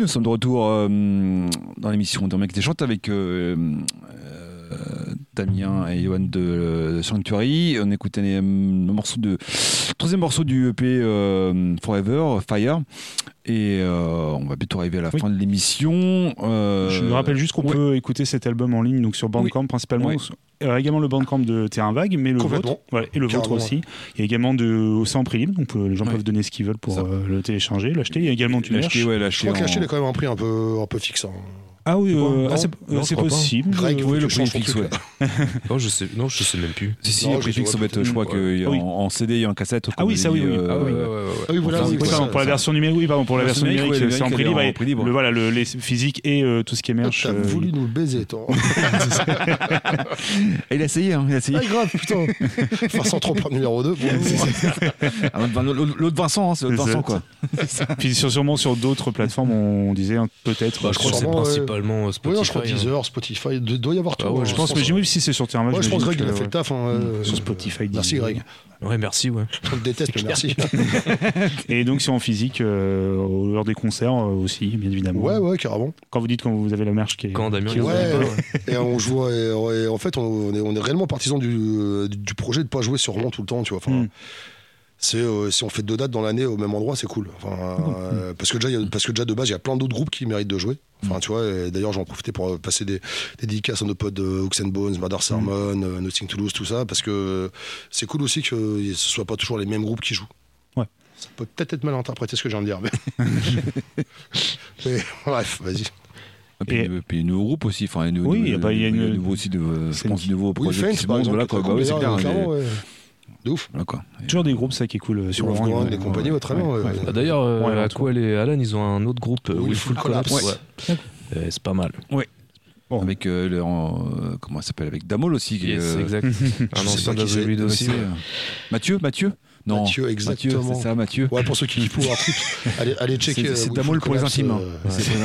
Nous sommes de retour euh, dans l'émission de Mec des Chantes avec euh, euh, Damien et Johan de, Sanctuary. On écoutait le morceau de troisième morceau du EP Forever Fire. Et on va bientôt arriver à la Oui. fin de l'émission. Je me rappelle juste qu'on ouais. peut écouter cet album en ligne donc sur Bandcamp principalement. Oui. Euh, également le Bandcamp de Terrain Vague, mais le vôtre, voilà, et le vôtre aussi. Il y a également de aussi en prix libre, donc euh, les gens Ouais. peuvent donner ce qu'ils veulent pour euh, le télécharger, l'acheter. Il y a également du merch. L'acheter, ouais, Je l'acheter crois que l'acheter, en- il a quand même un prix un peu, un peu fixe. Ah oui, euh, ah, c'est non, euh, je c'est crois pas. possible. Greg, faut Oui, que le tu prix changes ton fixe, truc, ouais. [laughs] Non, je sais, non, je sais même plus. Si, si, Non, le je prix fixe, sais ça va être, pas. je crois Ouais. qu'il y a oui. en, en CD et en cassette. Ah oui, ça, oui, oui. euh, Ah oui. Ah oui, voilà, Enfin, oui, Oui, ça, pardon, ça, pour la version numérique, oui, pardon, pour la version numérique, c'est en prix le libre. numérique, et en prix libre. Le, voilà, le, les physiques et euh, tout ce qui est merch. T'as euh, voulu nous baiser, toi. Et [laughs] il a essayé, hein, il a essayé. Ah, grave, putain. Vincent Trompeur numéro 2. [laughs] Ah, L'autre l'autre Vincent, hein, c'est l'autre C'est Vincent, quoi. Puis sur- sûrement sur d'autres plateformes, on disait hein, peut-être. Bah, je crois que c'est Sûrement, ouais. Principalement euh, Oui, je crois Spotify. hein. Deezer, Spotify. Il doit y avoir tout. Ah ouais, Je pense, mais oui, si c'est sur Terrain Ouais, je pense que j'imagine Greg, il a que, fait le taf. hein, euh, Sur Spotify. Merci. Greg. Ouais, merci, ouais. On te déteste, mais [laughs] merci. [laughs] Et donc c'est en physique euh, lors des concerts euh, aussi, bien évidemment. Ouais, ouais, carrément. Quand vous dites quand vous avez la merch qui est. Quand Damien qui est- Ouais, pas. Et on joue. Et, et en fait, on est, on est réellement partisan du, du projet de pas jouer sur Rouen tout le temps, tu vois. Enfin, Mm. C'est euh, si on fait deux dates dans l'année au même endroit, c'est cool. Enfin, euh, parce que déjà, il y a- parce que déjà de base, il y a plein d'autres groupes qui méritent de jouer. Enfin, tu vois. D'ailleurs, j'en profitais pour euh, passer des, des dédicaces à nos potes de Hooks and Bones, Mother Sermon, euh, Nothing to Lose, tout ça, parce que c'est cool aussi que ce soit pas toujours les mêmes groupes qui jouent. Ouais. Ça peut peut-être être mal interprété ce que je viens de dire, mais. [laughs] mais bref, vas-y. Et puis, Et- puis nouveau groupe aussi, enfin, nouveau, Oui, bah, il y a une- nouveau aussi de, je c'est pense, nouveau Oui, projet Faint, qui se par exemple. voilà, quoi. Bah oui, c'est clair. Ouais. De ouf. voilà, quoi. Toujours des groupes ça qui est cool euh, sur Sur Rouen. les ouais. compagnies, ouais, très bien. ouais. Ah, D'ailleurs, euh, Ouais, quoi et Alan, ils ont un autre groupe, euh, Willful Willful Collapse. Ouais. Euh, c'est pas mal. Bon. Avec, euh, le- euh, comment elle s'appelle Avec Damol aussi. qui est, Yes, euh, exact. [laughs] un ancien aussi. ouais. Mathieu Mathieu? Non. Mathieu, exactement. c'est ça, Mathieu. Ouais, pour ceux qui kiffent Power Trip, [laughs] allez, allez checker. C'est- euh, c'est Willful Damol pour les Collapse, intimes. hein. euh, C'est pour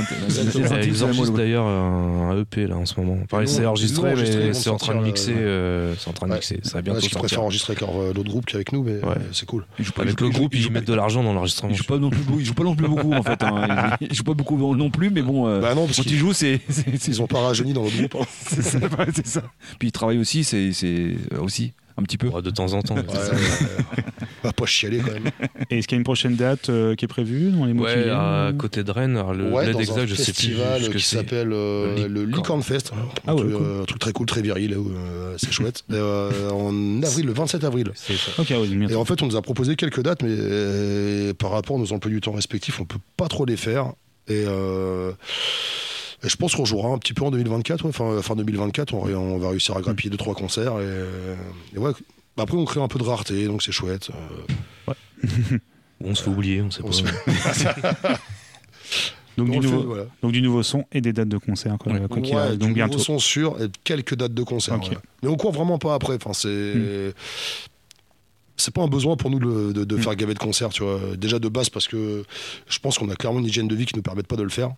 les intimes. Ils enregistrent d'ailleurs un, EP là en ce moment. Enfin, Ils c'est enregistré, ils ils mais c'est en train de sortir, mixer. euh, c'est en train de Ouais. mixer. Ça va Ouais, bientôt Parce qu'ils préfèrent sortir. enregistrer avec l'autre groupe qu'avec nous, mais Ouais. c'est cool. Il joue pas- Avec le groupe, il ils mettent de l'argent dans l'enregistrement. Il joue pas non plus beaucoup, il joue pas non plus beaucoup en fait. hein. Il, [laughs] il joue pas beaucoup non plus, mais bon. Bah quand il qu'ils joue, c'est ils ont pas rajeuni dans notre groupe. hein. [laughs] c'est ça. Puis il travaille aussi, c'est aussi un petit peu. De temps en temps. Ouais, ouais. On va pas chialer quand même. Et est-ce qu'il y a une prochaine date euh, qui est prévue dans les mois qui Ouais, viennent à côté de Rennes, alors le ouais, bled dans exact, un je sais plus festival qui s'appelle euh, Le Licorne. Fest. Un, Ah ouais, truc, cool. euh, un truc très cool, très viril, là, où, euh, c'est chouette. Et, [laughs] euh, en avril, le 27 avril. C'est ça. Ok, oui, bien Et en fait, on nous a proposé quelques dates, mais euh, par rapport à nos emplois du temps respectifs, on peut pas trop les faire. Et, euh, et je pense qu'on jouera un petit peu en 2024. ouais. Fin, fin 2024, on, va réussir à grappiller deux trois concerts. Et, et ouais. Bah, Après, on crée un peu de rareté, donc c'est chouette. Euh, [laughs] On se fait oublier, on sait on pas. [laughs] [laughs] donc, on du fait, nouveau, voilà. donc du nouveau son et des dates de concert. Quoi, Ouais. quoi du donc bientôt. nouveau son sûr et quelques dates de concert. Ouais. Mais on court vraiment pas après. Enfin, c'est. C'est pas un besoin pour nous de, de- de Mm. faire gaver de tu vois. Déjà de base parce que je pense qu'on a clairement une hygiène de vie qui nous permette pas de le faire.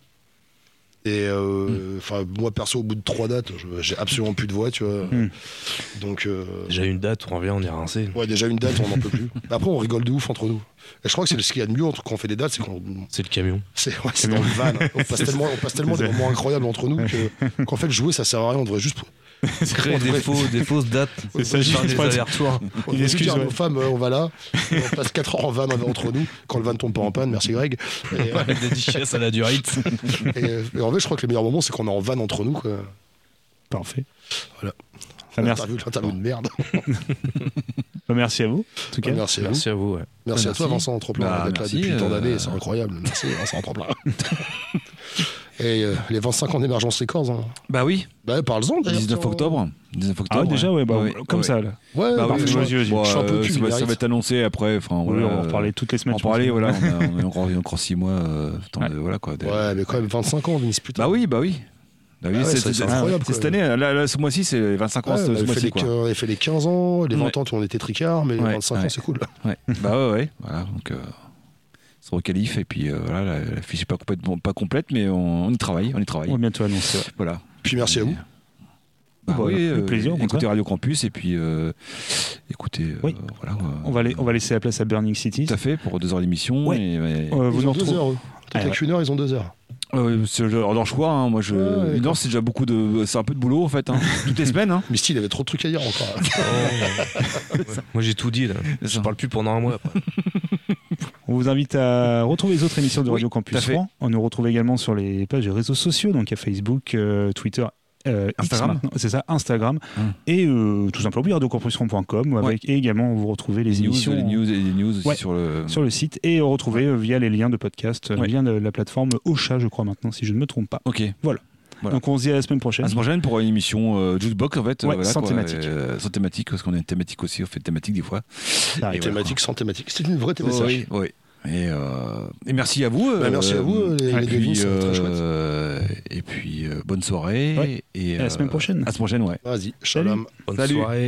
Et euh, Mm. enfin, moi perso, au bout de trois dates, j'ai absolument plus de voix, tu vois. Mm. Donc, euh, Déjà une date, on revient, on est rincé. ouais, déjà une date, on n'en peut plus. [laughs] Après, on rigole de ouf entre nous. Et je crois que c'est ce qu'il y a de mieux entre quand on fait des dates, c'est qu'on C'est le camion. c'est ouais, dans le van. [laughs] On passe tellement, on passe tellement des moments incroyables entre nous que- [laughs] qu'en fait jouer ça sert à rien. On devrait juste Créer des, faux, des fausses dates. [laughs] C'est ça, j'y des allers-retours. on Une devrait dire ouais. nos femmes euh, on va là. On passe 4 heures en van entre nous quand le van tombe pas en panne. Merci Greg. Et, [laughs] euh, Dédicace à la durite. [laughs] et, euh, et en fait, je crois que les meilleurs moments c'est qu'on est en van entre nous. Quoi. Parfait. Voilà. Ah, merci. L'interview, de merde. Bah, merci à vous. En tout cas. Merci à vous. Merci à vous. ouais. Merci à Merci. toi Vincent Entreplan Bah, d'être là merci, depuis tant euh, d'années. C'est incroyable. Merci Vincent Entreplan. Et euh, les 25 ans d'émergence records. Hein. Bah oui, Bah, parle-en d'ailleurs. 19 tiens. octobre. 19 Ah octobre. ouais, déjà, ouais, bah, Ouais, comme ouais. ça. Là. Ouais, Bah bah, oui, je-. Bon, suis un peu euh, cul, ça, va, ça va être annoncé après. Enfin, Oui, on va en parler toutes les semaines. En je pense. parler, voilà. On a, on a encore, [laughs] encore 6 mois. euh, de- voilà quoi. Ouais, mais quand même 25 ans, Vince, putain. Bah oui, bah oui. Bah oui, Ah ouais, c'est cette année. Là, là, ce mois-ci, c'est 25 ans. Ouais, ce- bah, ce il, fait mois-ci, les, quoi. fait les 15 ans, les 20 Ouais. ans, on était tricard, mais les Ouais, 25 ans, c'est cool. Ouais. bah ouais, ouais. Voilà, donc. Euh, on se requalifie et puis euh, voilà, la, la fiche n'est pas complètement pas complète, mais on, on y travaille, on y travaille. On va bientôt annoncer. Voilà. Puis merci à vous. Bah Bah, oui, le euh, plaisir, au écoutez. Radio Campus et puis euh, écoutez, euh, Oui. voilà. euh, On va, on va laisser la place à Burning City. Tout à fait pour deux heures d'émission. Ouais. et- et- Euh, vous ont deux retrouvez- heures. Peut-être Ah, une heure, ils ont deux heures. Euh, c'est leur, choix. hein. Moi, je... Ouais, une d'accord. heure, c'est déjà beaucoup de. C'est un peu de boulot en fait. Hein. [laughs] Toutes les semaines. Hein. Misty, il avait trop de trucs à dire encore. [laughs] Ouais. Moi j'ai tout dit là. Je ça. parle plus pendant un mois. après. On vous invite à retrouver les autres émissions de Radio à Campus. Rouen. On nous retrouve également sur les pages des réseaux sociaux, donc il y a Facebook, euh, Twitter. Euh, Instagram. maintenant, c'est ça, Instagram Hum. et euh, tout simplement radiocampusrouen.com avec et également vous retrouvez les, Les news, émissions les news, et les news aussi Ouais. sur le. sur le site et retrouver euh, via les liens de podcast, euh, Ouais. lien de la plateforme Ocha, je crois maintenant, si je ne me trompe pas. Ok. Voilà. Donc on se dit à la semaine prochaine. La semaine prochaine pour une émission euh, jukebox en fait. Ouais, sans quoi, thématique. euh, sans thématique parce qu'on a une thématique aussi. On fait une thématique des fois. Arrive. Et voilà. Thématique sans thématique. C'est une vraie thématique. Oui, oui. Et, euh, et merci à vous. Bah, merci à vous, les- et les puis, euh, et puis euh, bonne soirée. Ouais. Et, à la semaine prochaine. À la semaine prochaine, ouais. Vas-y, shalom. Bonne Salut. soirée.